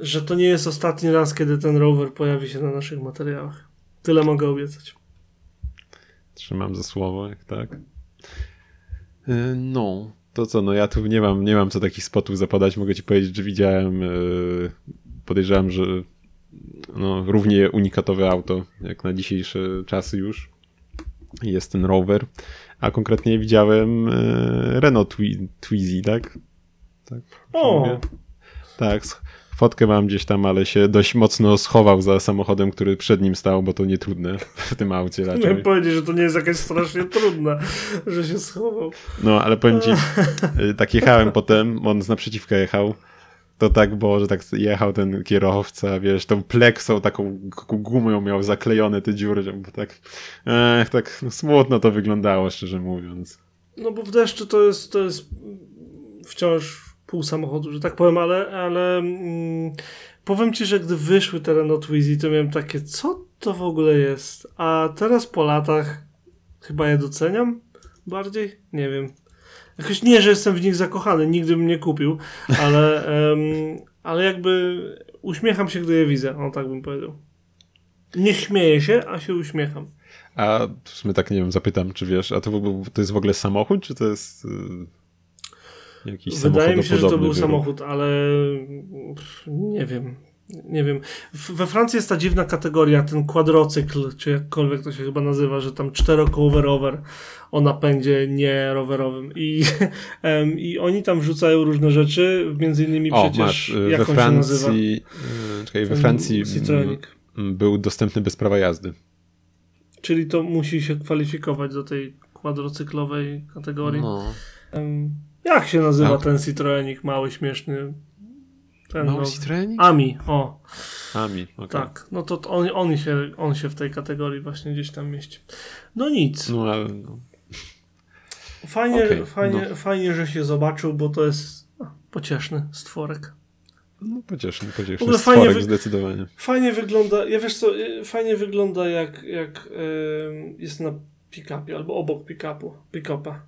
że to nie jest ostatni raz, kiedy ten rower pojawi się na naszych materiałach. Tyle mogę obiecać. Trzymam za słowo, jak tak. Y, No, to co, no ja tu nie mam, nie mam co takich spotów zapadać. Mogę ci powiedzieć, że widziałem, y, podejrzewam, że no, równie unikatowe auto, jak na dzisiejsze czasy już. Jest ten rower. A konkretnie widziałem y, Renault Twi- Twizy, tak? Tak. O! mówię? Tak, fotkę mam gdzieś tam, ale się dość mocno schował za samochodem, który przed nim stał, bo to nie trudne [LAUGHS] w tym aucie Miałem raczej. powiedzieć, że to nie jest jakaś strasznie trudne, że się schował. No, ale powiem ci, y, tak jechałem potem, on z naprzeciwka jechał, to tak było, że tak jechał ten kierowca, wiesz, tą pleksą, taką gumą miał zaklejone te dziury, bo tak, ech, tak no, smutno to wyglądało, szczerze mówiąc. No bo w deszczu to jest, to jest wciąż pół samochodu, że tak powiem, ale, ale mm, powiem ci, że gdy wyszły te Renault Twizy, to miałem takie, co to w ogóle jest? A teraz po latach chyba je doceniam bardziej? Nie wiem. Jakoś nie, że jestem w nich zakochany, nigdy bym nie kupił, ale, [LAUGHS] em, ale jakby uśmiecham się, gdy je widzę, o tak bym powiedział. Nie śmieję się, a się uśmiecham. A w sumie tak, nie wiem, zapytam, czy wiesz, a to, to jest w ogóle samochód, czy to jest y, jakiś Wydaje mi się, że to był samochód, ale nie wiem. Nie wiem. We Francji jest ta dziwna kategoria, ten kwadrocykl, czy jakkolwiek to się chyba nazywa, że tam czterokołowy rower o napędzie nie rowerowym. I, [LAUGHS] em, I oni tam wrzucają różne rzeczy, między innymi O, przecież, masz, y, jak we on się nazywa? Francji, y, czekaj, we Francji Citroenik. był dostępny bez prawa jazdy. Czyli to musi się kwalifikować do tej kwadrocyklowej kategorii. No. Em, jak się nazywa Tak. ten Citroenik mały, śmieszny? Ten, Mały no, Citroenik? Ami, o. Ami, okej. Tak, no to on, on, się, on się w tej kategorii właśnie gdzieś tam mieści. No nic. No, ale no. Fajnie, okej, fajnie, no. fajnie, że się zobaczył, bo to jest no, pocieszny stworek. no pocieszny, pocieszny. Stworek fajnie wy- zdecydowanie. Fajnie wygląda, ja wiesz co, y, fajnie wygląda jak, jak y, jest na pick-upie albo obok pick-upu, pick-upa.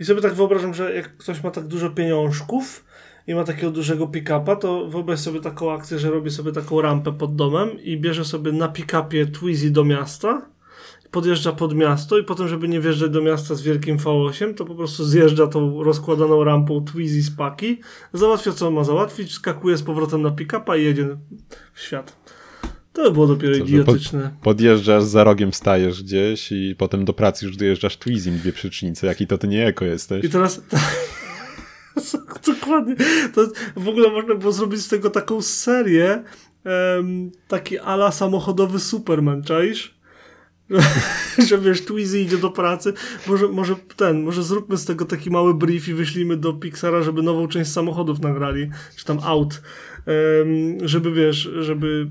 I sobie tak wyobrażam, że jak ktoś ma tak dużo pieniążków i ma takiego dużego pick-upa, to wyobraź sobie taką akcję, że robi sobie taką rampę pod domem i bierze sobie na pick-upie Twizy do miasta, podjeżdża pod miasto i potem, żeby nie wjeżdżać do miasta z wielkim V8, to po prostu zjeżdża tą rozkładaną rampą Twizy z paki, załatwia co ma załatwić, skakuje z powrotem na pick-upa i jedzie w świat. To by było dopiero Co, idiotyczne. Podjeżdżasz, za rogiem stajesz gdzieś i potem do pracy już dojeżdżasz Twizim, dwie przycznice. Jaki to ty nie eko jesteś. I teraz. [LAUGHS] Dokładnie. To w ogóle można było zrobić z tego taką serię. em, taki ala samochodowy Superman, czaisz? Że, [LAUGHS] że wiesz, Twizy idzie do pracy. Może, może ten, może zróbmy z tego taki mały brief i wyślijmy do Pixara, żeby nową część samochodów nagrali, czy tam aut. Żeby wiesz, żeby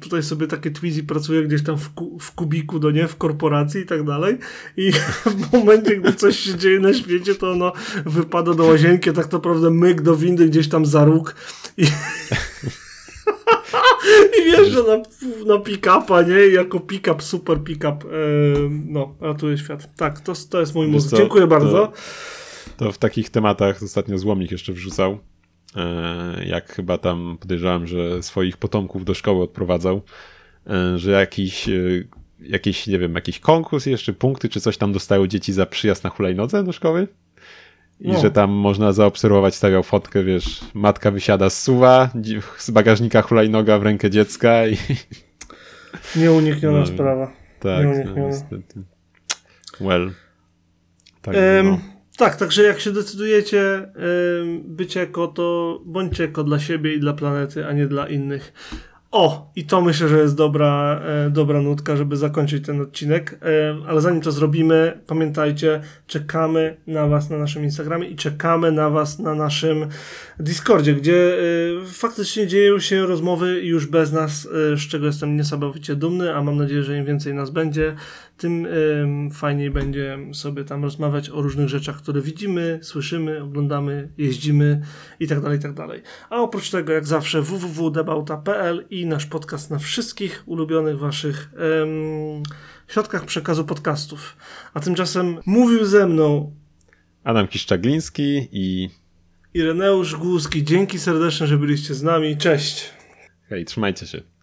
tutaj sobie takie Twizy pracuje gdzieś tam w, ku, w kubiku, do nie, w korporacji i tak dalej. I [LAUGHS] w momencie, gdy coś się dzieje na świecie, to ono wypada do łazienki, tak naprawdę myk do windy gdzieś tam za róg i, [LAUGHS] i wjeżdża na, na pick-upa, nie? Jako pick-up, super pick-up. em, no, ratuje świat. Tak, to, to jest mój mózg. Dziękuję to- bardzo. To w takich tematach ostatnio Złomnik jeszcze wrzucał. E, Jak chyba tam podejrzewam, że swoich potomków do szkoły odprowadzał, e, że jakiś, e, jakiś, nie wiem, jakiś konkurs jeszcze, punkty czy coś tam dostały dzieci za przyjazd na hulajnodze do szkoły. I No. że tam można zaobserwować, stawiał fotkę, wiesz, matka wysiada z suwa, z bagażnika hulajnoga w rękę dziecka i [LAUGHS] Nieunikniona No, sprawa. tak, no, Nieuniknione. niestety. Well. Tak, no. Tak, także jak się decydujecie em, być eko, to bądźcie eko dla siebie i dla planety, a nie dla innych. O, i to myślę, że jest dobra, e, dobra nutka, żeby zakończyć ten odcinek. E, ale zanim to zrobimy, pamiętajcie, czekamy na Was na naszym Instagramie i czekamy na Was na naszym Discordzie, gdzie e, faktycznie dzieją się rozmowy już bez nas, e, z czego jestem niesamowicie dumny, a mam nadzieję, że im więcej nas będzie, tym fajniej będzie sobie tam rozmawiać o różnych rzeczach, które widzimy, słyszymy, oglądamy, jeździmy i tak dalej, i tak dalej. A oprócz tego, jak zawsze, www.debauta.pl i nasz podcast na wszystkich ulubionych waszych środkach przekazu podcastów. A tymczasem mówił ze mną Adam Kiszczagliński i Ireneusz Głuski. Dzięki serdeczne, że byliście z nami. Cześć! hej, trzymajcie się.